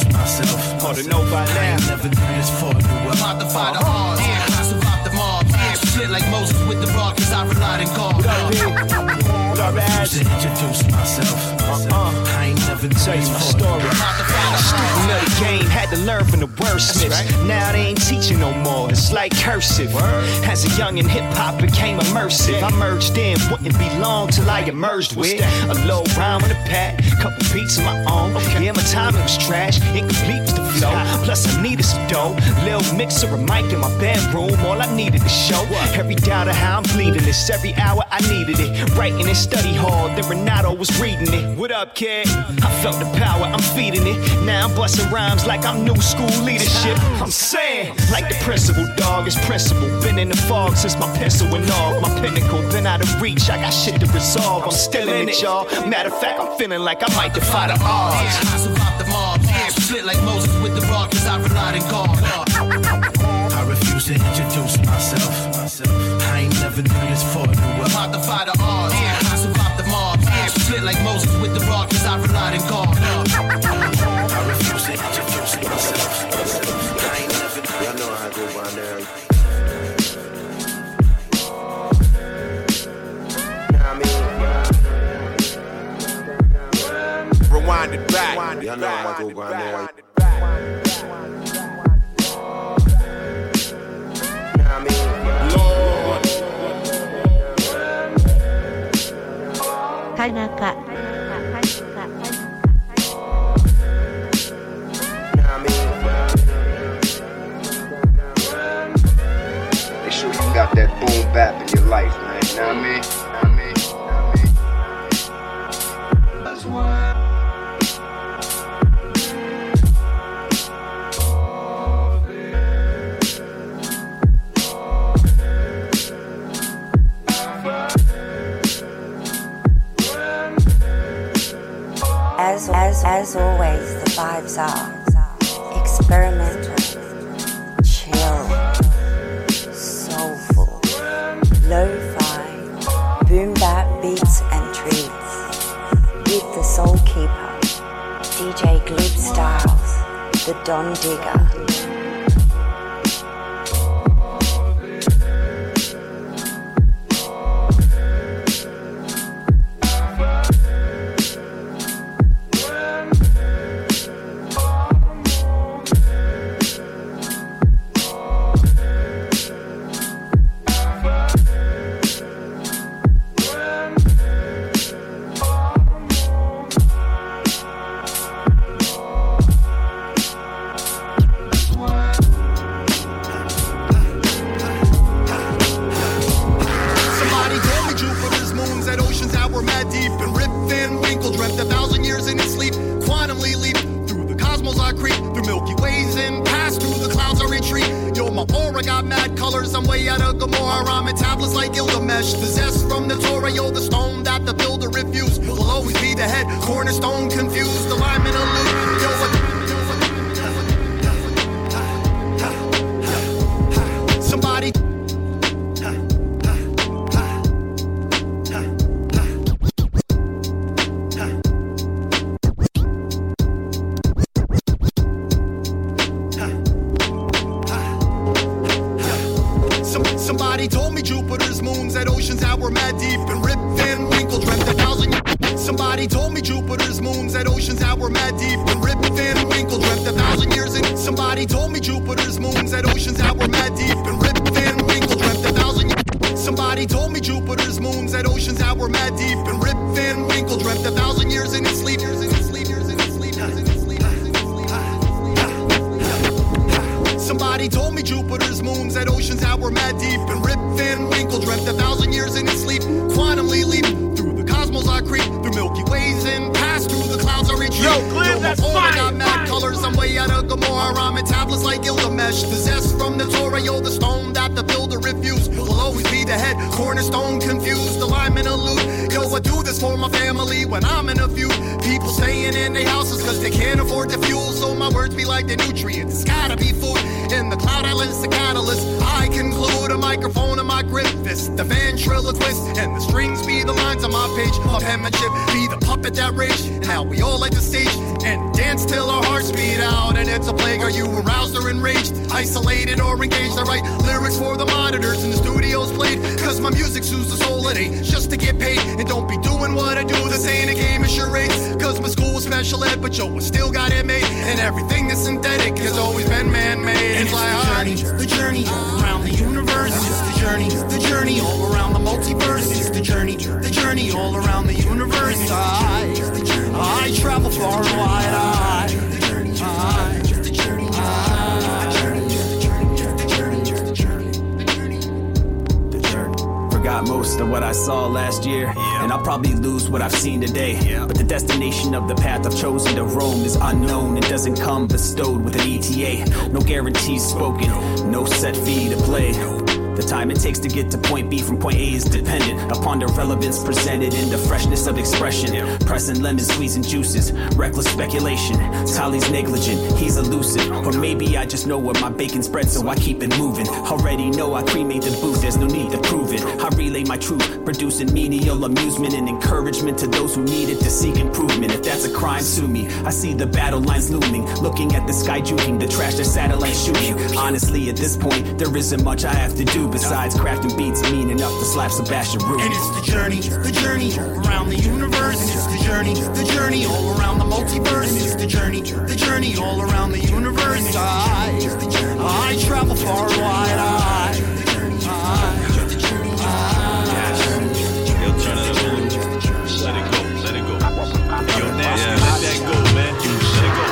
Hard to know by I ain't never did this for you. Modify the odds. Yeah, I survived the mob. Yeah, split like Moses with the rock, cause I relied on God. What up, I refuse to introduce myself. Uh-uh. I ain't never you my story. Student of the game, had to learn from the wordsmiths. Now they ain't teaching no more, it's like cursive. As a young and hip hop became immersive, I merged in, wouldn't be long till I emerged with a low rhyme on a pad, couple beats of my own. Yeah, my timing was trash, incomplete was the flow. Plus, I needed some dough, little mixer, a mic in my bedroom, all I needed to show. Every doubt of how I'm bleeding this, every hour I needed it. Writing in study hall, then Renato was reading it. What up, kid? I felt the power, I'm feeding it. Now I'm busting rhymes like I'm new school leadership. I'm saying, like the principal, dog is principal. Been in the fog since my pencil went off. My pinnacle been out of reach. I got shit to resolve. I'm still in it, y'all. Matter of fact, I'm feeling like I might defy the odds. I survived the mob. Split like Moses with the rock, cause I relied on God. I refuse to introduce myself. I ain't never did this for you. Modify the odds. I survived the like Moses with the rock, cause I relied on God. I refuse to introduce myself. I ain't never Y'all know how I go by now. Rewind it back. Y'all know how I go by now. Kanaka. Make Zest from the Torah. Yo, the stone that the head. Cornerstone confused. Alignment aloof. Yo, I do this for my family when I'm in a few. People staying in their houses cause they can't afford the fuel. So my words be like the nutrients. It's gotta be food. In the cloud islands, the catalyst. I conclude a microphone in my grip. This the ventriloquist. And the strings be the lines on my page. My penmanship be the puppet that rage. How we all like the stage and dance till our hearts beat out. And it's a plague. Are you aroused or enraged? Isolated or engaged? I write lyrics for the monitors and the studios played. Cause my music soothes the soul. It ain't just to get paid. And don't be doing what I do. This ain't a game, it's charades. Cause my school was special ed, but yo, I still got it made. And everything that's synthetic has always been man made. It's like the journey, the journey around the universe. It's the journey, the journey all around the multiverse. It's the journey, the journey all around the universe. I, I travel far and wide. I, I, Forgot most of what I saw last year, and I'll probably lose what I've seen today. But the destination of the path I've chosen to roam is unknown. It doesn't come bestowed with an ETA. No guarantees spoken, no set fee to play. The time it takes to get to point B from point A is dependent upon the relevance presented and the freshness of expression. Pressing lemons, squeezing juices, reckless speculation. Tolly's negligent, he's elusive. Or maybe I just know where my bacon spread, so I keep it moving. Already know I cremate the booth, there's no need to prove it. I relay my truth, producing menial amusement and encouragement to those who need it to seek improvement. If that's a crime, sue me. I see the battle lines looming, looking at the sky juking, the trash their satellites shooting. Honestly, at this point, there isn't much I have to do. Do besides crafting beats and mean enough to slap Sebastian Root? And it's the journey, the journey around the universe. And it's the journey, the journey all around the multiverse. And it's the journey, the journey all around the universe. I, I travel far and wide. I, Yo, turn it up a little. Let it go, let it go. Yo, Nasty, let that go, man. Let it go.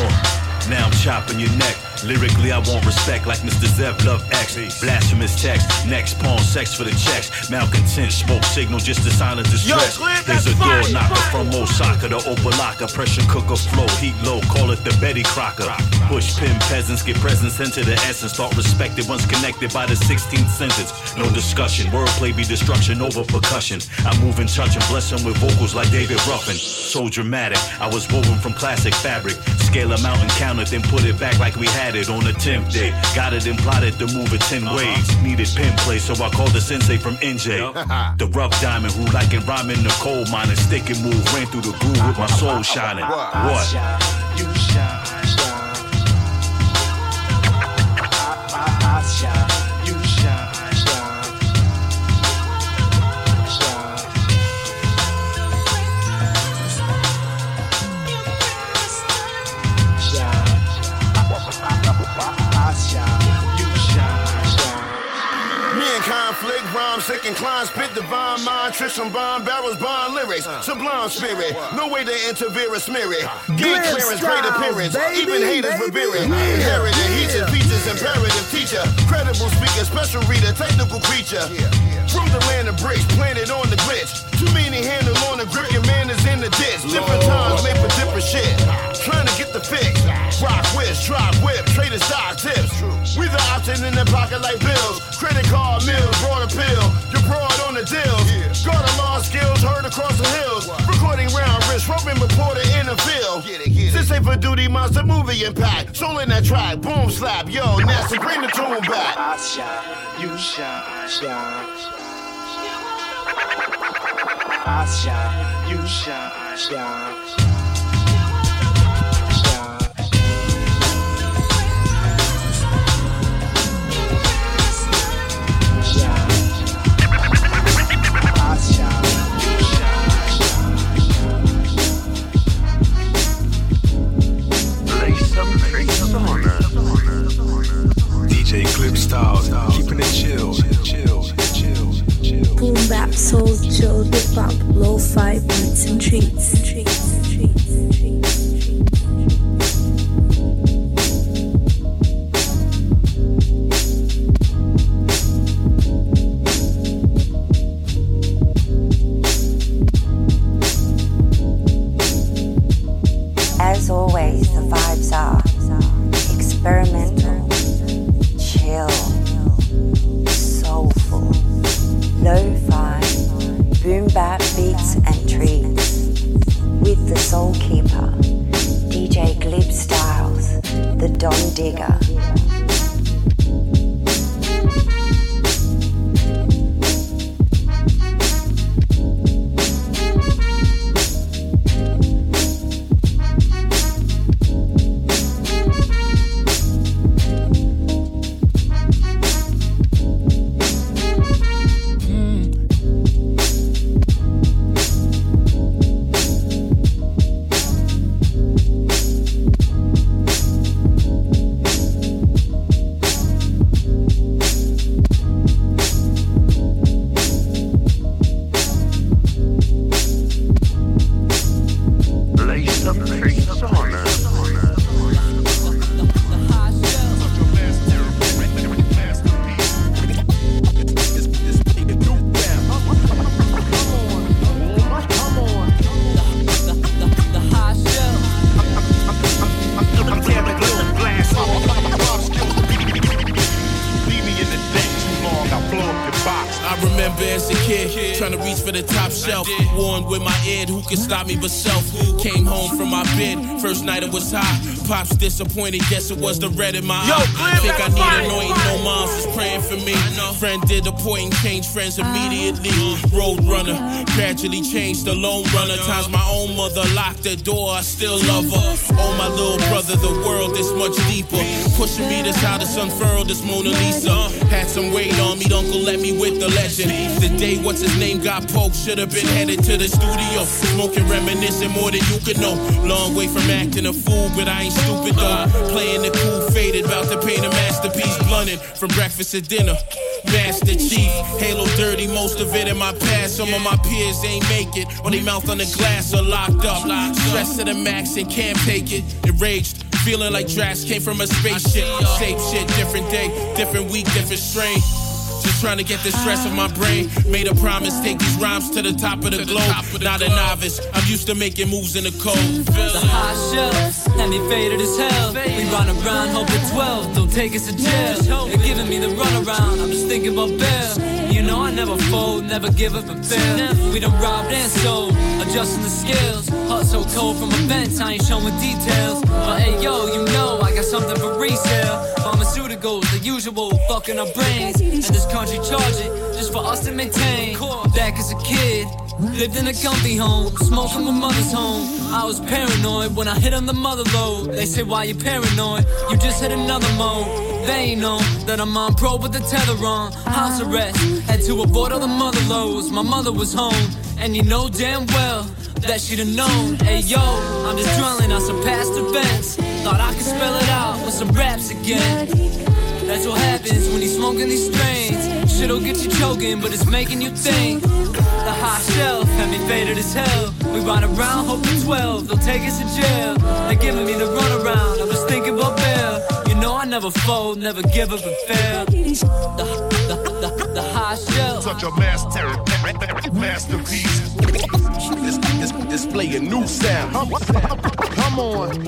Uh, now I'm chopping your neck. Lyrically, I want respect like Mr. Zev Love X. Blasphemous text, next pawn sex for the checks. Malcontent, smoke signal just to silence distress. There's a fire, door knocker fire. from Osaka to Opa-locka. Pressure cooker flow, heat low, call it the Betty Crocker. Bush pin peasants get presents into the essence. Thought respected once connected by the 16th sentence. No discussion, wordplay be destruction over percussion. I move and touch and bless him with vocals like David Ruffin. So dramatic, I was woven from classic fabric. Scale a mountain, count it, then put it back like we had it on the 10th day. Got it and plotted to move it 10 ways. Needed pin play, so I called the sensei from NJ. the rough diamond who like it rhyming the coal mine and stick and move. Ran through the groove with my soul shining. What? You shine, shine. Conflict, rhyme, sick inclined, spit divine mind, tricks from bond barrels, bond lyrics, sublime spirit, no way to interfere or smear it. Gate clearance, great appearance, baby, even haters revere it. Yeah. Inherited, heated features, imperative teacher, credible speaker, special reader, technical creature. From the land of bricks, planted on the glitch. Too many handle on the grip, your man is in the ditch. Different times made for different shit. Trying to get the fix. Rock whiz, drop whip, trader stock tips. We the option in the pocket like bills. Credit card mills, broad appeal. You're broad on the deals. Got a lot of skills, heard across the hills. Recording round wrist, roping reporter in the field. This ain't for duty, monster movie impact. Soul in that track, boom slap, yo, nasty, bring the tune back. I shine, you shine, shine. I shine, you shine, you shine. DJ Clip Styles, keeping it chill, Boom bap, soul, chill, hip hop, lo-fi beats and treats. As my id, who could stop me but self? Came home from my bed, first night it was hot. Pops disappointed, guess it was the red in my Yo, eye. Think I need anointing, no moms was praying for me. Friend did a point and changed friends immediately. Road runner, gradually changed the lone runner. Times my own mother locked the door, I still love her. Oh, my little brother, the world is much deeper. Pushing me this how this unfurled this Mona Lisa. Had some weight on me, uncle let me with the legend. The day what's his name got poked, should have been headed to the studio. Smoking, reminiscing more than you could know. Long way from acting a fool, but I ain't stupid though. Playing the cool faded, about to paint a masterpiece, blunted from breakfast to dinner. Master Chief, Halo dirty, most of it in my past. Some of my peers ain't make it, or they mouth on the glass are locked up. Stress to the max and can't take it. Enraged, feeling like trash came from a spaceship. Same shit, different day, different week, different strain. Just trying to get the stress of my brain. Made a promise, take these rhymes to the top of the globe. Not a novice, I'm used to making moves in the cold. The high shelf, and me faded as hell. We run around, hope hoping 12, don't take us to jail. They're giving me the runaround, I'm just thinking about bail. You know I never fold, never give up and fail. We done robbed and sold, adjusting the scales. Heart so cold from events, I ain't showing details. But hey yo, you know I got something for resale. Pharmaceuticals, the usual, fucking our brains. And this country charge it just for us to maintain. Back as a kid, lived in a comfy home, smoking my mother's home. I was paranoid when I hit on the mother load. They say, Why you paranoid? You just hit another mode. They know that I'm on pro with the tether on. House arrest, had to avoid all the mother lows. My mother was home, and you know damn well that she'd have known. Hey yo, I'm just dwelling on some past events. Thought I could spell it out with some raps again. That's what happens when you smoking these strains. Shit'll get you choking, but it's making you think. The high shelf had me faded as hell. We ride around, hoping 12, they'll take us to jail. They're giving me the runaround, I'm just thinking about bail. You know I never fold, never give up and fail. The, the, the, the high shelf. Such a master, masterpiece. Dis- dis- display a new sound. Come on,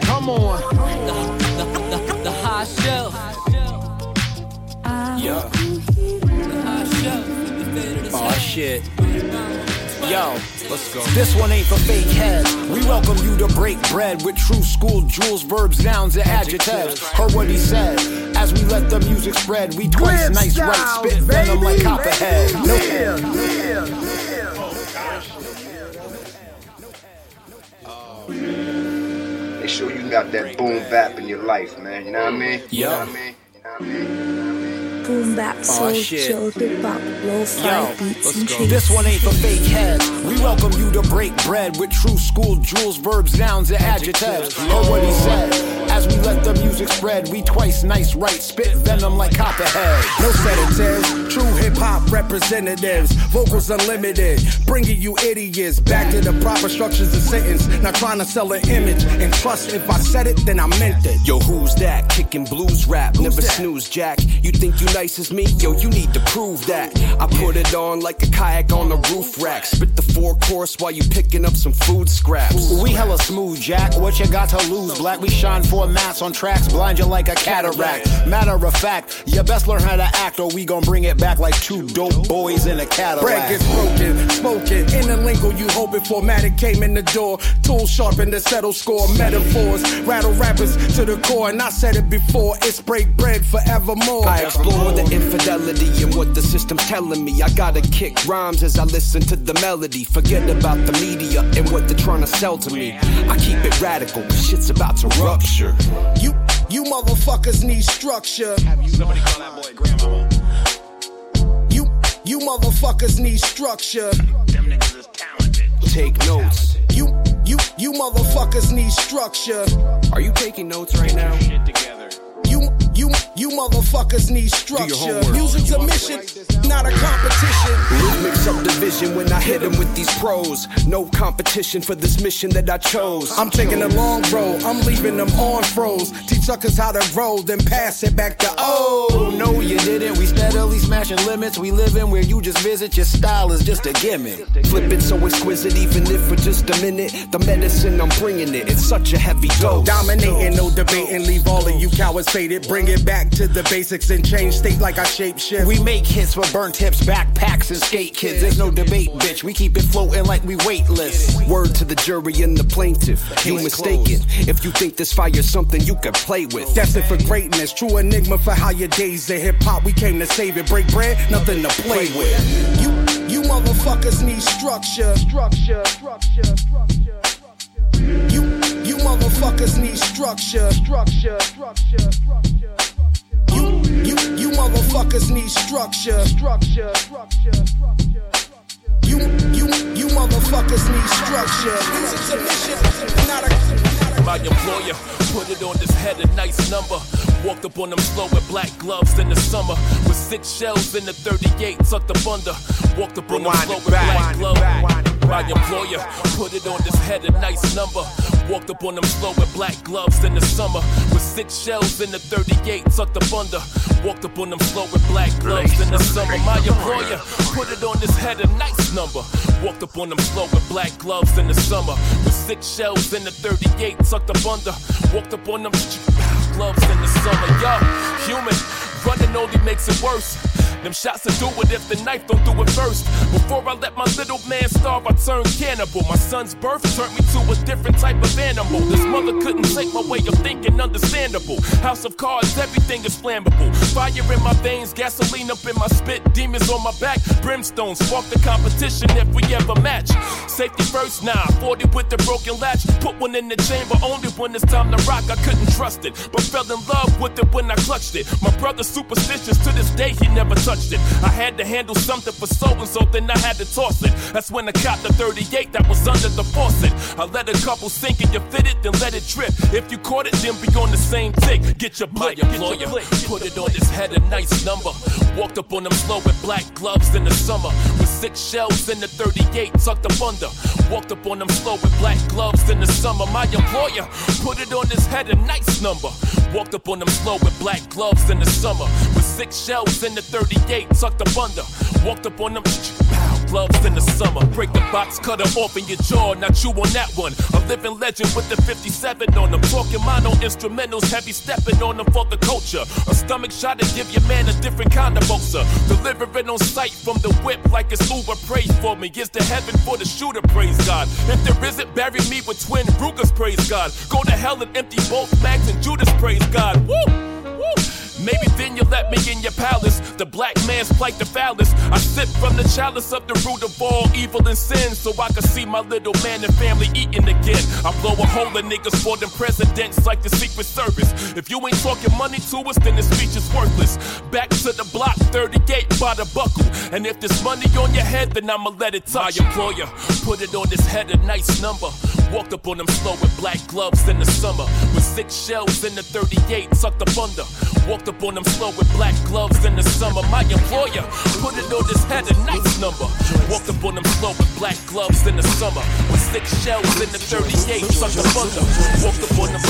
come on. The, the, the high shelf. Uh, yeah. The high shelf. Oh shit. Yo, let's go. This one ain't for fake heads. We welcome you to break bread with true school jewels, verbs, nouns, and adjectives. Heard what he said. As we let the music spread, we twice nice right, spit venom like copperhead. No. Make sure you got that boom bap in your life, man. You know what I mean? You know what I mean? You know what I mean? Boom bap, soul, shit. chill, hip hop, lo-fi beats and trees. This one ain't for fake heads. We welcome you to break bread with true school jewels, verbs, nouns, and adjectives. Heard what he said. As we let the music spread, we twice nice right, spit venom like copperhead. No sedatives, true hip hop representatives, vocals unlimited, bringing you idiots back to the proper structures of sentence. Not trying to sell an image, and trust if I said it, then I meant it. Yo, who's that? Kicking blues rap, never snooze, Jack. You think you nice as me? Yo, you need to prove that. I put it on like a kayak on the roof rack. Spit the four course while you picking up some food scraps. We hella smooth, Jack. What you got to lose? Black, we shine for mass on tracks, blind you like a cataract. Matter of fact, you best learn how to act, or we gon' bring it back like two dope boys in a Cadillac. Break gets broken, spoken in the lingo you hoping for. Matic came in the door, tools sharpened to settle score. Metaphors rattle rappers to the core, and I said it before. It's break bread forevermore. I explore the infidelity and what the system's telling me. I gotta kick rhymes as I listen to the melody. Forget about the media and what they're trying to sell to me. I keep it radical. shit's about to rupture. You, you motherfuckers need structure. Somebody call that boy grandmama. You, you motherfuckers need structure. Them niggas is talented. Take notes. You, you, you motherfuckers need structure. Are you taking notes right now? Shit together. You, you, you motherfuckers need structure. homework. Music's a mission, not a competition. Mix Rhythmic subdivision when I hit 'em with these pros. No competition for this mission that I chose. I'm taking a long road, I'm leaving them on froze. Teach suckers how to roll, then pass it back to oh. Oh, no, you didn't. We steadily smashing limits. We live in where you just visit, your style is just a gimmick. Flip it so exquisite, even if for just a minute. The medicine, I'm bringing it. It's such a heavy dose. Dominating, no debating, leave all of you cowards faded. Bring it back to the basics and change state like I shape shift. We make hits for burnt hips, backpacks, and skate kids. There's no debate, bitch. We keep it floating like we weightless. Word to the jury and the plaintiff. You mistaken if you think this fire's something you can play with. Destined for greatness, true enigma for how your days are hip hop. We came to save it. Break bread, nothing to play with. You, you motherfuckers need structure. Structure, structure, structure. You, you motherfuckers need structure. Structure, structure, structure. You, you, you motherfuckers need structure. Structure, structure, structure. You, you, you motherfuckers need structure. It's a mission, not a. My employer put it on this head, a nice number. Walked up on them slow with black gloves in the summer. With six shells in the 38, tucked up under. Walked up on them slow with black gloves. My employer put it on this head, a nice number. Walked up on them slow with black gloves in the summer. With six shells in the 38, tucked up under. Walked up on them slow with black gloves in the summer. My employer put it on this head, a nice number. Walked up on them slow with black gloves in the summer. With six shells in the 38, tucked up under. Walked up on them black gloves in the summer. Yo, human, running only makes it worse. Them shots will do it if the knife don't do it first. Before I let my little man starve, I turned cannibal. My son's birth turned me to a different type of animal. This mother couldn't take my way of thinking, understandable. House of cards, everything is flammable. Fire in my veins, gasoline up in my spit, demons on my back, brimstone. Spark the competition if we ever match. Safety first now, 40 with the broken latch. Put one in the chamber only when it's time to rock. I couldn't trust it, but fell in love with it when I clutched it. My brother's superstitious to this day, he never touched it. I had to handle something for so and so, then I had to toss it. That's when I caught the 38 that was under the faucet. I let a couple sink and you fit it, then let it drip. If you caught it, then be on the same tick. Get your blick, employer, put it on his head, a nice number. Walked up on them slow with black gloves in the summer. With six shells in the 38, tucked up under. Walked up on them slow with black gloves in the summer. My employer put it on his head, a nice number. Walked up on them slow with black gloves in the summer. With six shells in the 38, tucked up under. Walked up on them gloves in the summer. Break the box cutter off in your jaw, not you on that one. A living legend with the 57 on them. Talking mono instrumentals, heavy stepping on them for the culture. A stomach shot to give your man a different kind of boxer. Delivering on sight from the whip like it's Uber. Praise for me. Is the heaven for the shooter, praise God. If there isn't, bury me with twin Rugers, praise God. Go to hell and empty both Max and Judas, praise God. Woo! Woo! Maybe then you'll let me in your palace. The black man's plight the phallus. I sip from the chalice of the root of all evil and sin so I can see my little man and family eating again. I blow a hole in niggas for them presidents like the Secret Service. If you ain't talking money to us, then this speech is worthless. Back to the block, 38 by the buckle. And if there's money on your head, then I'ma let it touch. My employer put it on his head, a nice number. Walked up on him slow with black gloves in the summer. With six shells in the 38 tucked up under. Walked up on him slow with black gloves in the summer. My employer put it on his head, a nice number. Walked up on him slow with black gloves in the summer. With six shells in the 38 tucked up under. Walked up on him.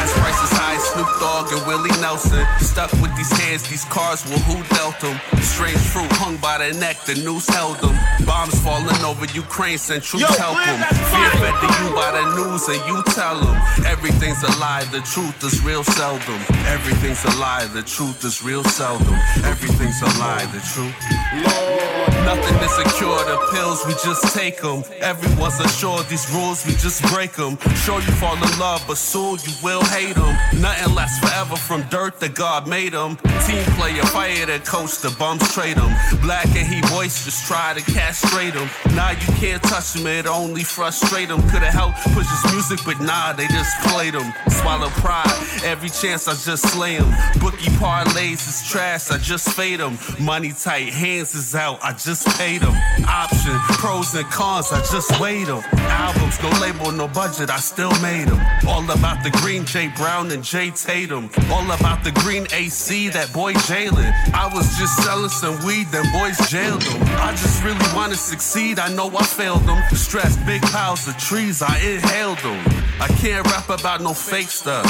Gas prices high, Snoop Dogg and Willie Nelson. Stuck with these hands, these cars, well, who dealt them? Strange fruit hung by the neck, the noose held them. Bombs falling over Ukraine, send troops help them. Fear fed to you by the news, and you tell them. Everything's a lie, the truth is real seldom. Everything's a lie, the truth is real seldom. Everything's a lie, the truth. Nothing is secure, the pills, we just take them. Everyone's assured these rules, we just break them. Sure, you fall in love, but soon you will hate them. Nothing lasts forever from dirt that God made them. Team player, fire the coach, the bums trade them. Black and he boisterous, try to castrate him. Nah, you can't touch him, it only frustrate him. Could've helped push his music, but nah, they just played him. Swallow pride, every chance I just slay him. Bookie parlays is trash, I just fade him. Money tight, hands is out, I just paid them. Option, pros and cons, I just weighed them. Albums, no label, no budget, I still made them. All about the green Jay Brown and Jay Tatum. All about the green AC, that boy Jalen. I was just selling some weed, them boys jailed them. I just really wanna succeed, I know I failed them. Stress, big piles of trees, I inhaled them. I can't rap about no fake stuff.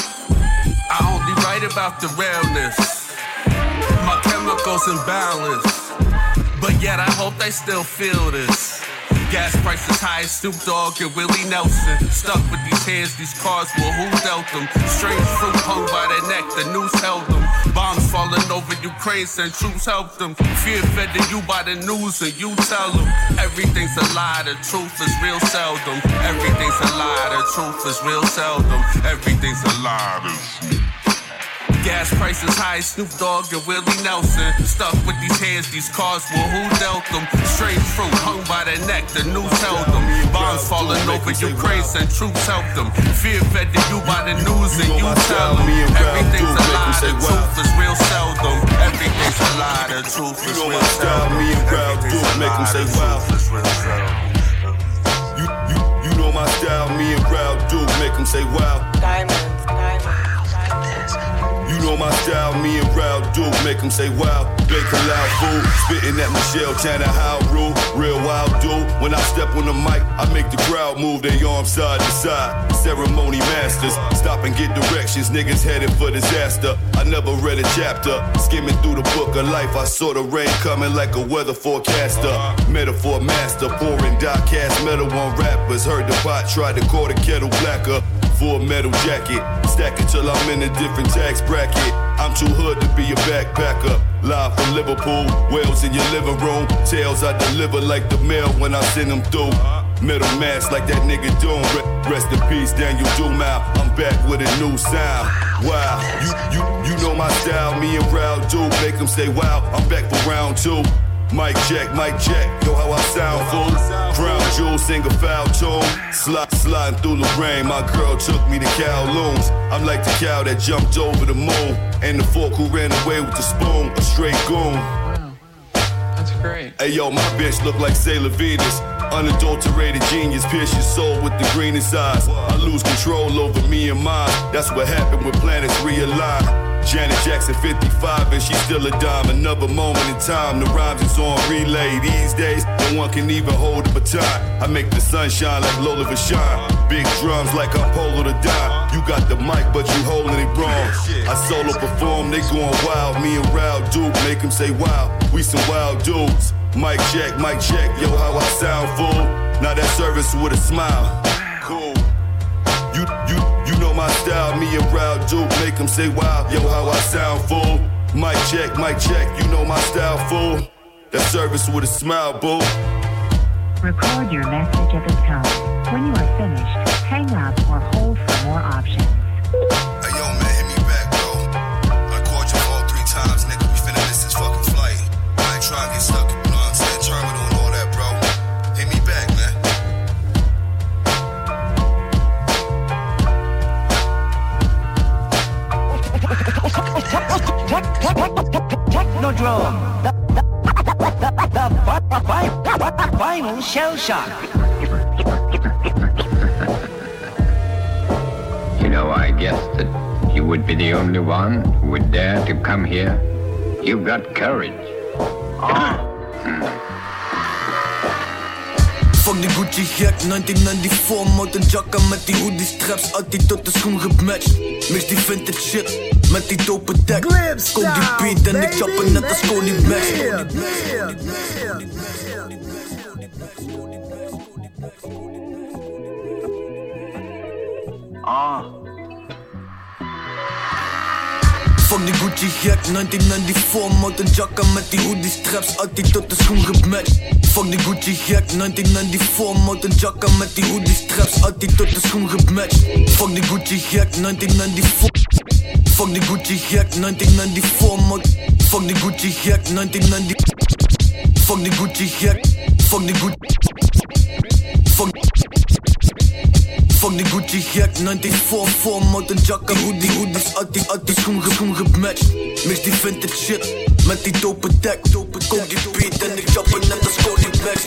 I only write about the realness. My scales imbalanced. But yet I hope they still feel this. Gas prices high as Snoop Dogg and Willie Nelson. Stuck with these hands, these cars, well, who dealt them? Strange fruit hung by their neck, the noose held them. Bombs falling over Ukraine, send troops help them. Fear fed to you by the news, and you tell them. Everything's a lie, the truth is real seldom. Everything's a lie, the truth is real seldom. Everything's a lie, the truth. Gas prices high, Snoop Dogg and Willie Nelson. Stuck with these hands, these cars, well, who dealt them? Straight fruit hung by their neck, the news held them. Bombs falling over Ukraine, send troops help them. Fear fed to you by the news, and you tell them. Everything's a lie, the truth is real seldom. Everything's a lie, the truth is real seldom. Me and Ralph do make them say wow. You, you, you know my style, me and Ralph do make them say wow. Diamonds, You know my style, me and Ralph do make them say wow. Bake a loud fool, spitting at Michelle Tanner, how rule. Real wild dude. When I step on the mic, I make the crowd move their arms side to side. Ceremony masters, stop and get directions. Niggas headed for disaster. I never read a chapter. Skimming through the book of life, I saw the rain coming like a weather forecaster. Metaphor master, pouring die cast metal on rappers. Heard the pot, tried to call the kettle blacker. Full metal jacket, stack it till I'm in a different tax bracket. I'm too hood to be a backpacker. Live from Liverpool, Wales in your living room. Tales I deliver like the mail when I send them through. Middle mass like that nigga Doom. Rest in peace, Daniel Dumile. I'm back with a new sound. Wow, you you you know my style. Me and Rao do make them say wow. I'm back for round two. Mic check, mic check. Yo, how I sound, fool. Crown jewel, sing a foul tune. Slide, sliding through the rain. My girl took me to Kowloon's. I'm like the cow that jumped over the moon. And the fork who ran away with the spoon. A straight goon. Wow, That's great. Hey yo, my bitch look like Sailor Venus. Unadulterated genius, pierce your soul with the greenest eyes. I lose control over me and mine. That's what happened when planets realign. Janet Jackson 55 and she's still a dime. Another moment in time, the rhymes is on relay. These days, no one can even hold a baton. I make the sun shine like Lola Vashon. Big drums like I'm Polo the Don. You got the mic, but you holding it wrong. I solo perform, they going wild. Me and Rao Duke make them say wow. We some wild dudes. Mic check, mic check, yo, how I sound fool. Now that service with a smile. Cool. You, you, you know my style, me and Rao Duke make them say wow, yo, how I sound fool. Mic check, mic check, you know my style fool. That service with a smile, boo. Record your message at the tone. When you are finished, hang up or hold for more options. Hey, yo, man, hit me back, bro. I called your phone three times, nigga. We finna miss this fucking flight. I ain't trying to get stuck, Technodrome. The, the, the, the, the final shell shock. You know, I guessed that you would be the only one who would dare to come here. You've got courage. Ah. Hmm. Fuck die Gucci gek, 1994 Mountain jacka met die hoodie straps Altijd tot de schoen gematcht. Mix die vintage shit met die dope tech Koop die beat en ik chappen net als Cody Max Ah. Fuck die Gucci gek, 1994 Mountain jacka met die hoodie straps Altijd tot de schoen gematcht Fuck die Gucci gek, 1994 Mountain jacka met die hoodie straps Altijd tot de schoen gematcht. Fuck die Gucci gek, 1994 Fuck die Gucci gek, 1994 mod Fuck die Gucci gek, 1990 Fuck die Gucci gek, fuck die Gucci Fuck Fuck die Gucci gek, 1944 Mountain jacka, hoodie, hoodies Altijd, altijd schoen, ge- schoen gematcht. Mix die vintage shit Met die dope tech Koop die beat en ik chappen net als Cody Max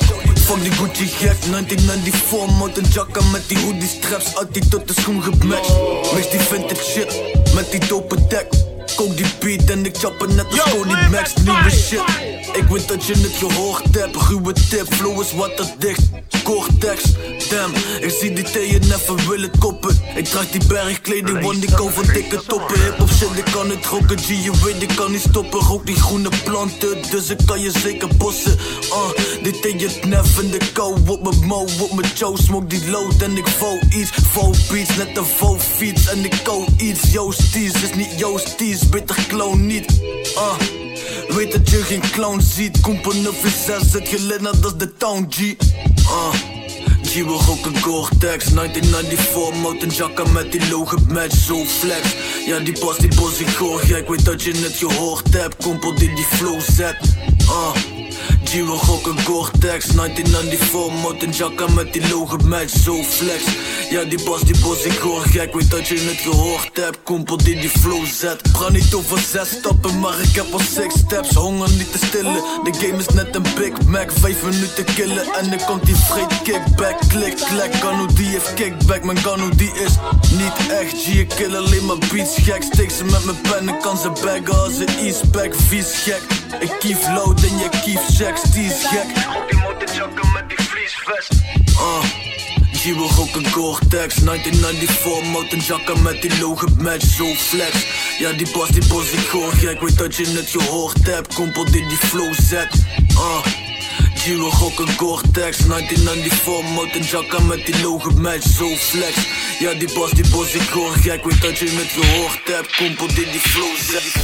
Fuck die Gucci gek, 1994 Mountain jacka met die hoodie straps Altijd tot de schoen gematcht. Mix die vintage shit Met die dope tech. Kook die beat en ik chappen net als Cody Max Nieuwe shit. Ik weet dat je het gehoord hebt Ruwe tip, flow is waterdicht Cortex, stem. Ik zie die theeën never willen koppen. Ik draag die bergkleding, want ik hou van dikke toppen. Hip hop shit, ik kan het rocken. G, je weet, ik kan niet stoppen. Rook die groene planten, dus ik kan je zeker bossen. Thee het nef in de kou. Op mijn mo, op mijn chow. Smoke die load en ik val iets. Vol beats, net een vol fiets. En ik kou iets. Joosties is niet Joosties, bitter clown niet. Uh, weet dat je geen clown ziet. Koempen of 6, het geleden, dat is de town G. Uh. G, we rocken Gore-Tex. 1994, mountain jacka met die logo match, zo flex. Ja, die pas, die bos, hoor ja, ik weet dat je het gehoord hebt. Kompel die die flow zet, uh G, we rocken Gore-Tex 1994, mountain jacka met die logo match, zo flex. Ja, die bas, die bos, ik hoor gek. Weet dat je het gehoord hebt, kompel die die flow zet. Ga niet over zes stappen, maar ik heb al six steps. Honger niet te stillen, de game is net een Big Mac. Vijf minuten killen en dan komt die vreed kickback. Klik, klek, Ganu die heeft kickback. Mijn Ganu die is niet echt. G, ik kill alleen maar beats gek. Steek ze met mijn pen en kan ze baggen. Als een e-spec Vies gek, ik kief load en je kief checks, die is gek Die moeten jakken met die vliesvest. Uh. G, we rocken Gore-Tex. 1994, mountain jacka met die logo match, zo flex. Ja, die bas, die bos, ik hoor gek. Weet dat je het gehoord hebt, kompel die die flow zet. Uh. G, we rocken Gore-Tex. 1994, mountain jacka met die logo match, zo flex. Ja, die bas, die bos, ik hoor gek. Weet dat je het gehoord hebt, kompel die die flow zet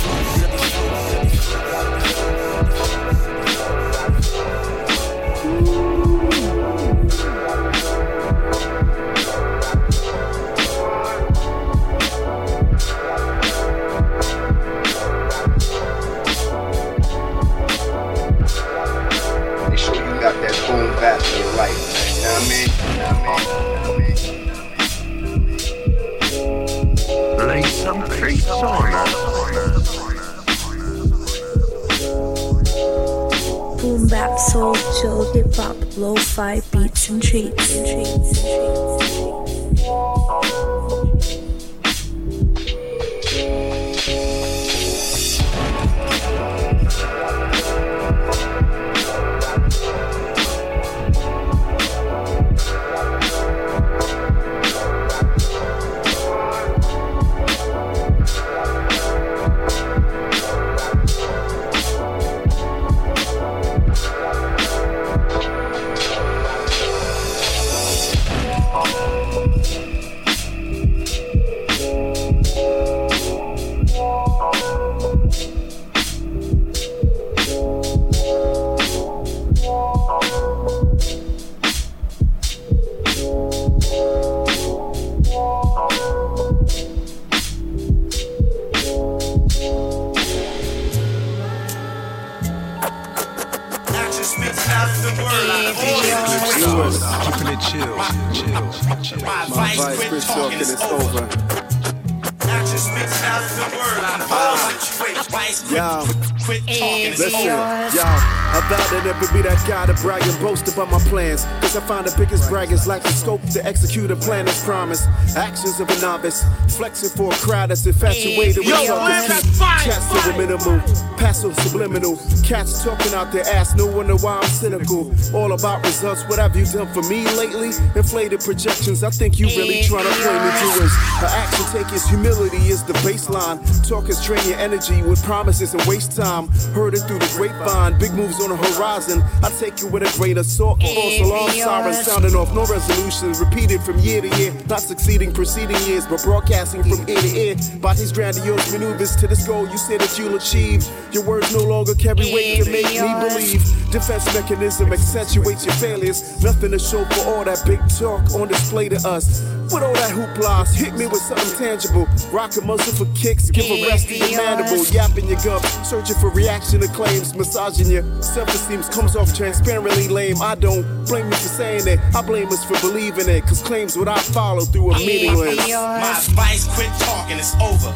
execute a plan as promised. Actions of a novice, flexing for a crowd that's infatuated with suckers. Keep cats to the minimal, passive subliminal. Cats talking out their ass, no wonder why I'm cynical. All about results, what have you done for me lately? Inflated projections, I think you really trying to play me doers. Her action take is humility is the baseline. Talk is drain your energy with promises and waste time. Heard it through the grapevine, big moves on the horizon. I take you with a grain of salt. False alarm sirens sounding off, no resolutions. Repeated from year to year, not succeeding preceding years, but broadcasting from ear to ear. By these grandiose maneuvers to this goal you say that you'll achieve. Your words no longer carry weight to make me believe. Defense mechanism accentuates your failures. Nothing to show for all that big talk on display to us. With all that hoopla, hit me with something tangible. Rock a muscle for kicks, give a rest to your mandible. Yapping your gum, searching for reaction to claims. Massaging your self-esteem comes off transparently lame. I don't blame you for saying it. I blame us for believing it. Cause claims without follow through are meaningless. My advice, quit talking, it's over.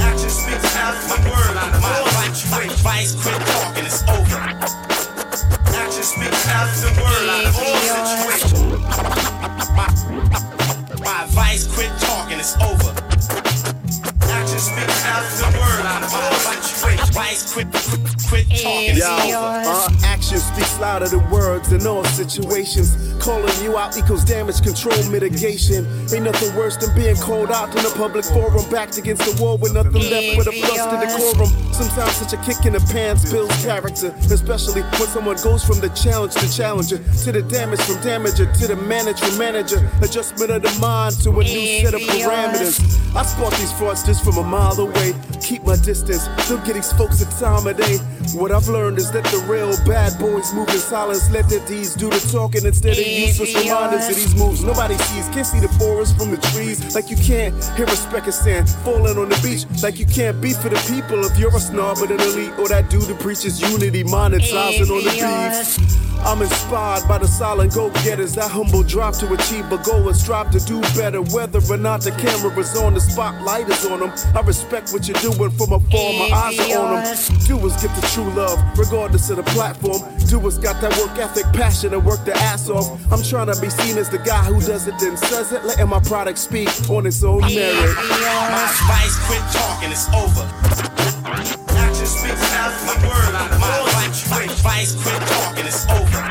Action speaks half my word. My advice, quit talking, it's over. Action speaks half the word. Out of all situations. My advice, quit talking, it's over. Action speaks half the word. Out of all situations. Vice, quit, quit, quit talking. Yo, uh, action speaks louder than words in all situations. Calling you out equals damage control mitigation. Ain't nothing worse than being called out in a public forum, backed against the wall with nothing left but a busted decorum. Sometimes such a kick in the pants builds character, especially when someone goes from the challenge to challenger to the damage from damager to the manager from manager. Adjustment of the mind to a new set of parameters. I spot these fraudsters from a mile away. Keep my distance, don't get these folks a time of day. What I've learned is that the real bad boys move in silence. Let their deeds do the talking instead of useless reminders of these moves. Nobody sees, can't see the forest from the trees. Like you can't hear respect and sand falling on the beach. Like you can't be for the people if you're a snob but an elite. Or that dude who preaches unity, monetizing on the beef. I'm inspired by the silent go getters. That humble drive to achieve a goal and strive to do better. Whether or not the camera is on, the spotlight is on them. I respect what you're doing from afar, my eyes are on them. Doers get the true love, regardless of the platform. Doers got that work ethic, passion, and work their ass off. I'm trying to be seen as the guy who does it, then says it, letting my product speak on its own merit. My vice, quit talking. It's over. Action speaks after the word. My vice, my vice, quit talking. It's over.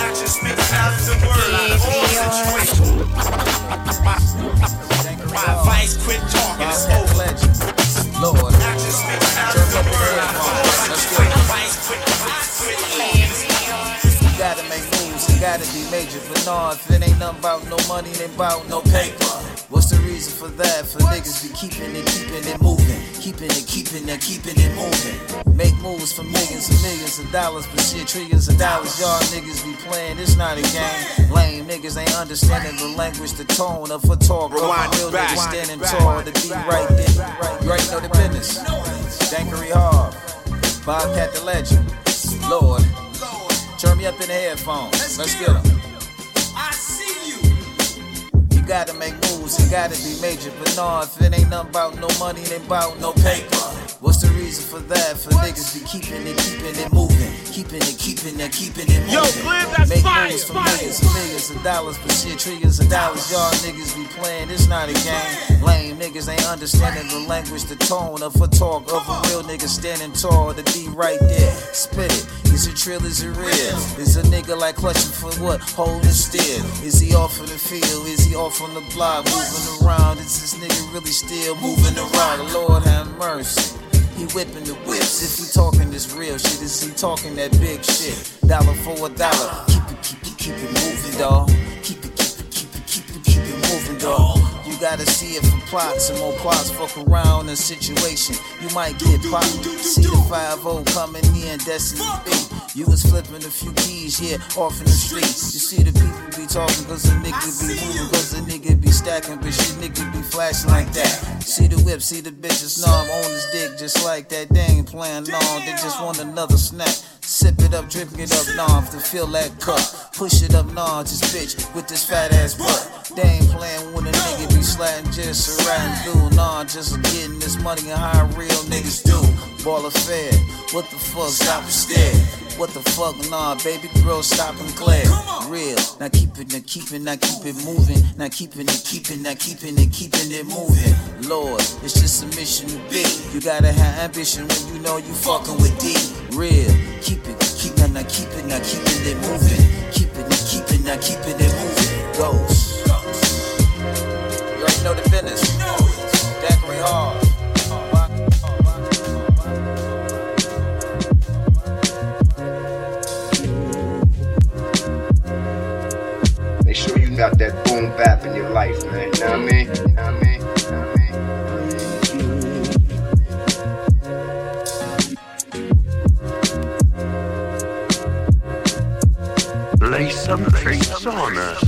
Action speaks after the word. All situations. My, my vice, quit talking. It's over. Lord. Gotta make moves, you gotta be major. But no, if it ain't nothing about no money, ain't about no paper. What's the reason for that? For niggas be keeping it, keeping it moving. Keeping it, keeping it, keeping it moving. Make moves for millions and millions of dollars, but shit, trillions of dollars. Y'all niggas be playing, it's not a game. Lame niggas ain't understanding the language, the tone of a talk. A real nigga standing tall to be right there. You already know the business. Dankery Hall, Bobcat the Legend. Lord. Turn me up in the headphones. Let's get 'em. Gotta make moves, you gotta be major. But no, if it ain't nothing about no money, it ain't about no paper. What's the reason for that? For niggas be keeping it, keeping it moving. Keeping it, keeping it, keeping it moving. Yo, Glenn, that's Make fire, moves for fire. millions and millions of dollars, but shit, trillions of dollars. Y'all niggas be playing, it's not a game. Lame niggas ain't understanding the language, the tone of a talk of a real nigga standing tall to be right there. Spit it. Is it trill? Is it real? Is a nigga like clutching for what? Holding still. Is he off in the field? Is he off on the block? Moving around? Is this nigga really still moving around? Lord have mercy. He whipping the whips. If we talking this real shit, is he talking that big shit? Dollar for a dollar. Keep it, keep it, keep it moving, dawg. Keep it, keep it, keep it, keep it, keep it moving, dawg. You gotta see it for plots and more plots. Fuck around in situation. You might get popped. See the 5 coming in, Destiny B. You was flipping a few keys, yeah, off in the streets. You see the people be talking cause the nigga be moving, cause the nigga be stacking, but shit nigga be flashing like that. See the whip, see the bitches, no, I'm on his dick just like that. They ain't playing long, they just want another snack. Sip it up, drip it up, nah, to fill that cup. Push it up, nah, just bitch with this fat ass butt. They ain't playing when a nigga be sliding just a riding through, nah, just getting this money and how real niggas do. Ball of fair, what the fuck, stop instead. What the fuck, nah, baby girl, stop and glare. Real, now keep it, now keep it, now keep it moving. Now keeping it, keeping, now keeping it, keeping it moving. Lord, it's just a mission to be. You gotta have ambition when you know you fucking with D. Real, keep it, keep it, now keep it, now keeping it moving. Keep it, now keep it, now keeping it moving. Ghost. You already know the business. Daiquiri Hall. Make sure you got that boom bap in your life, man. You know what I mean? Lay some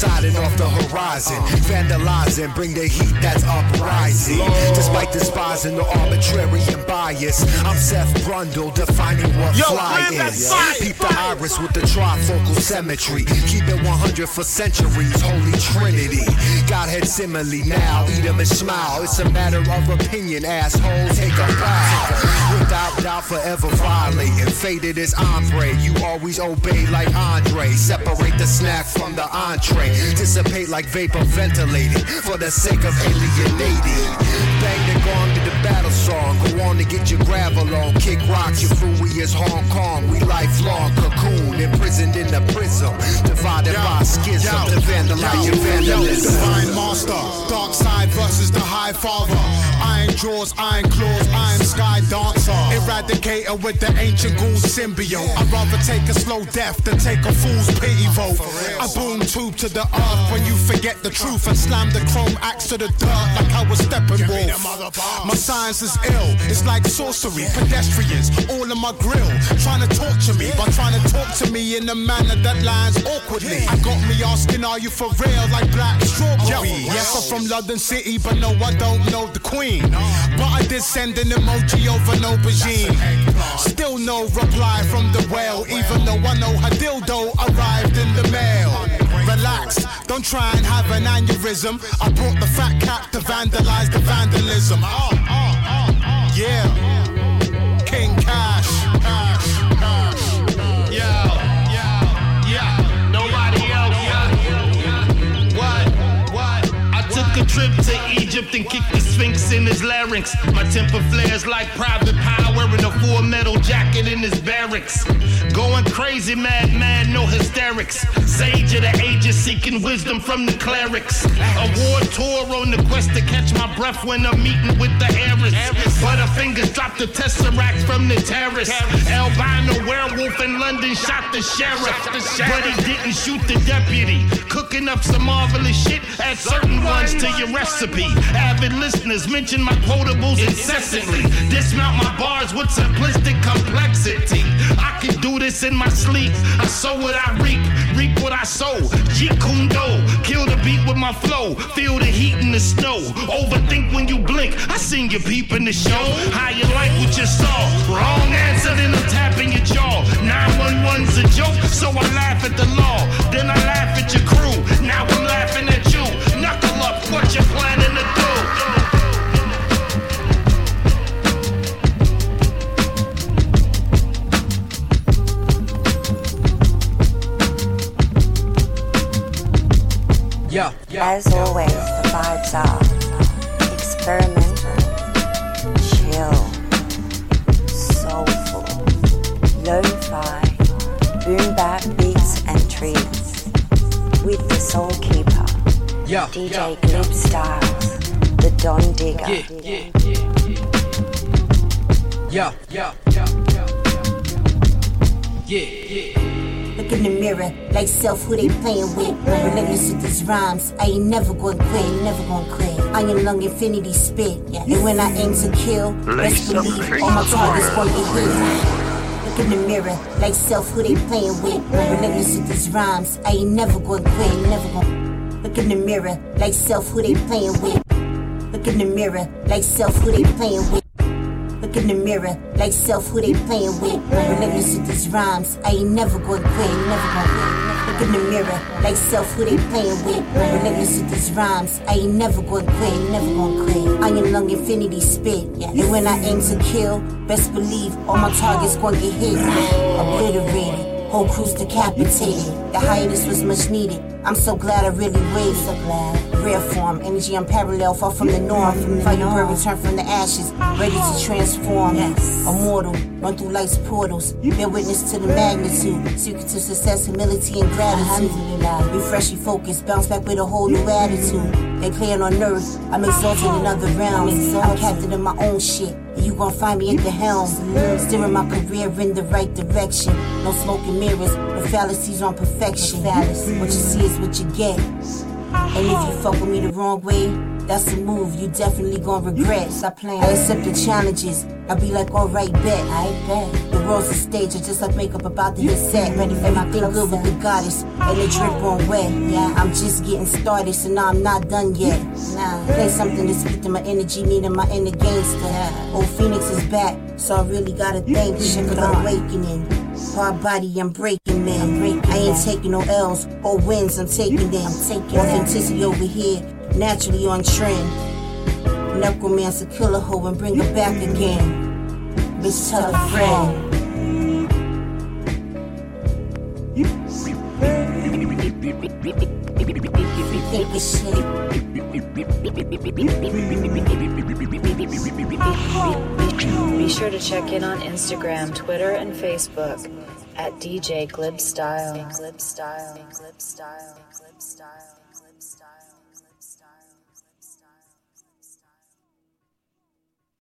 Poseidon off the horizon. Vandalizing, bring the heat that's uprising. Despite despising the arbitrary and bias, I'm Seth Brundle, defining what Yo, fly is. Peep the iris with the trifocal symmetry. Keep it 100 for centuries, holy trinity. Godhead simile now, eat eat 'em and smile. It's a matter of opinion, asshole. Take a bow. Without doubt, forever violating. Faded as ombre, you always obey like Andre. Separate the snack from the entree. Dissipate like vapor ventilating for the sake of alienating. Bang the gong to the battle song. Go on to get your gravel on. Kick rocks, your we is Hong Kong. We lifelong cocoon, imprisoned in the prism. Divided by schism. The vandalize your vandalism. Divine master, dark side versus the high father. Iron jaws, iron claws, iron sky dancer. Eradicator with the ancient ghoul symbiote. I'd rather take a slow death than take a fool's pity vote. I boom tube to the earth when you forget the truth and slam the chrome axe to the dirt like I was Steppenwolf. My science is ill, it's like sorcery. Pedestrians all in my grill, trying to torture me by trying to talk to me in a manner that lands awkwardly. I got me asking, are you for real? Like black strawberry. Yes, I'm from London City, but no, I don't know the Queen. But I did send an emoji over an aubergine. Still no reply from the whale, even though I know her dildo arrived in the mail. Relax, don't try and have an aneurysm. I brought the fat cat to vandalize the vandalism. Oh, oh, oh. Yeah, King Cash. Yo, yo, nobody else. What, what? I took a trip to Egypt and kicked the Sphinx in his larynx. My temper flares like private power in a full metal jacket in his barracks. Going crazy, mad, mad, no hysterics. Sage of the ages seeking wisdom from the clerics. A war tour on the quest to catch my breath when I'm meeting with the Harris. Butterfingers dropped the tesseract from the terrace. Albino werewolf in London shot the sheriff. But he didn't shoot the deputy. Cooking up some marvelous shit. Add certain ones to your recipe. Avid listeners mention my quotables incessantly. Dismount my bars with simplistic complexity. I can do this in my sleep. I sow what I reap, reap what I sow. Kune Do, kill the beat with my flow. Feel the heat in the snow. Overthink when you blink. I seen you peep in the show. How you like what you saw? Wrong answer, then I'm tapping your jaw. 911's a joke, so I laugh at the law. Then I laugh at your crew. Now I'm laughing at you. Knuckle up, what you planning do? Yeah, As always, the vibes are experimental, chill, soulful, lo-fi, boom bap beats and treats. With the Soul Keeper, Yeah, DJ yeah, Glib Styles, the Don Digger. Yeah, yeah, yeah, yeah, yeah, yeah. Look in the mirror, like self, who they playing with. Relentless with these rhymes, I ain't never gonna quit, never gonna quit. Iron lung infinity spit, yeah. and when I aim to kill, best believe all my targets gonna get hit. Look in the mirror, like self, who they playing with. Relentless with these rhymes, I ain't never gonna quit, never gonna. Look in the mirror, like self, who they playing with. Look in the mirror, like self, who they playing with. Look in the mirror, like self, who they playing with. Relentless with these rhymes, I ain't never gonna quit, never gonna quit. Look in the mirror, like self, who they playing with. Relentless with these rhymes, I ain't never gonna quit, never gonna quit. Iron lung infinity spit, and when I aim to kill, best believe all my targets gonna get hit. Obliterated. Whole crew's decapitated. The hiatus was much needed. I'm so glad I really waited. So glad. Rare form, energy unparalleled, far from the norm. Firebird return from the ashes, ready to transform. Immortal, run through life's portals. Bear witness to the magnitude. Secret to success, humility, and gratitude. Refresh your focus, bounce back with a whole new attitude. They playing on earth, I'm exalted in other realms. I'm captain of my own shit. You gon' find me at the helm, steering my career in the right direction. No smoke and mirrors, the fallacies on perfection. What you see is what you get. And if you fuck with me the wrong way, that's a move you definitely gon' regret. Stop playing. I accept the challenges. I'll be like, alright, bet. I bet. The stage, I just like makeup about to hit set. Ready for my thing good with the goddess, and the drip on wet. Yeah, I'm just getting started, so now I'm not done yet. Nah, play something to speak to my energy, needing my inner gangster. Old Phoenix is back, so I really gotta thank you for awakening. Hard body, I'm breaking, man. I ain't taking no L's or wins, I'm taking them. Authenticity over here, naturally on trend. Necromancer, kill a hoe and bring her back again. Bitch, tell a friend. Be sure to check in on Instagram, Twitter, and Facebook at DJ Glib Style. Glib Style. Glib Style. Glib Style.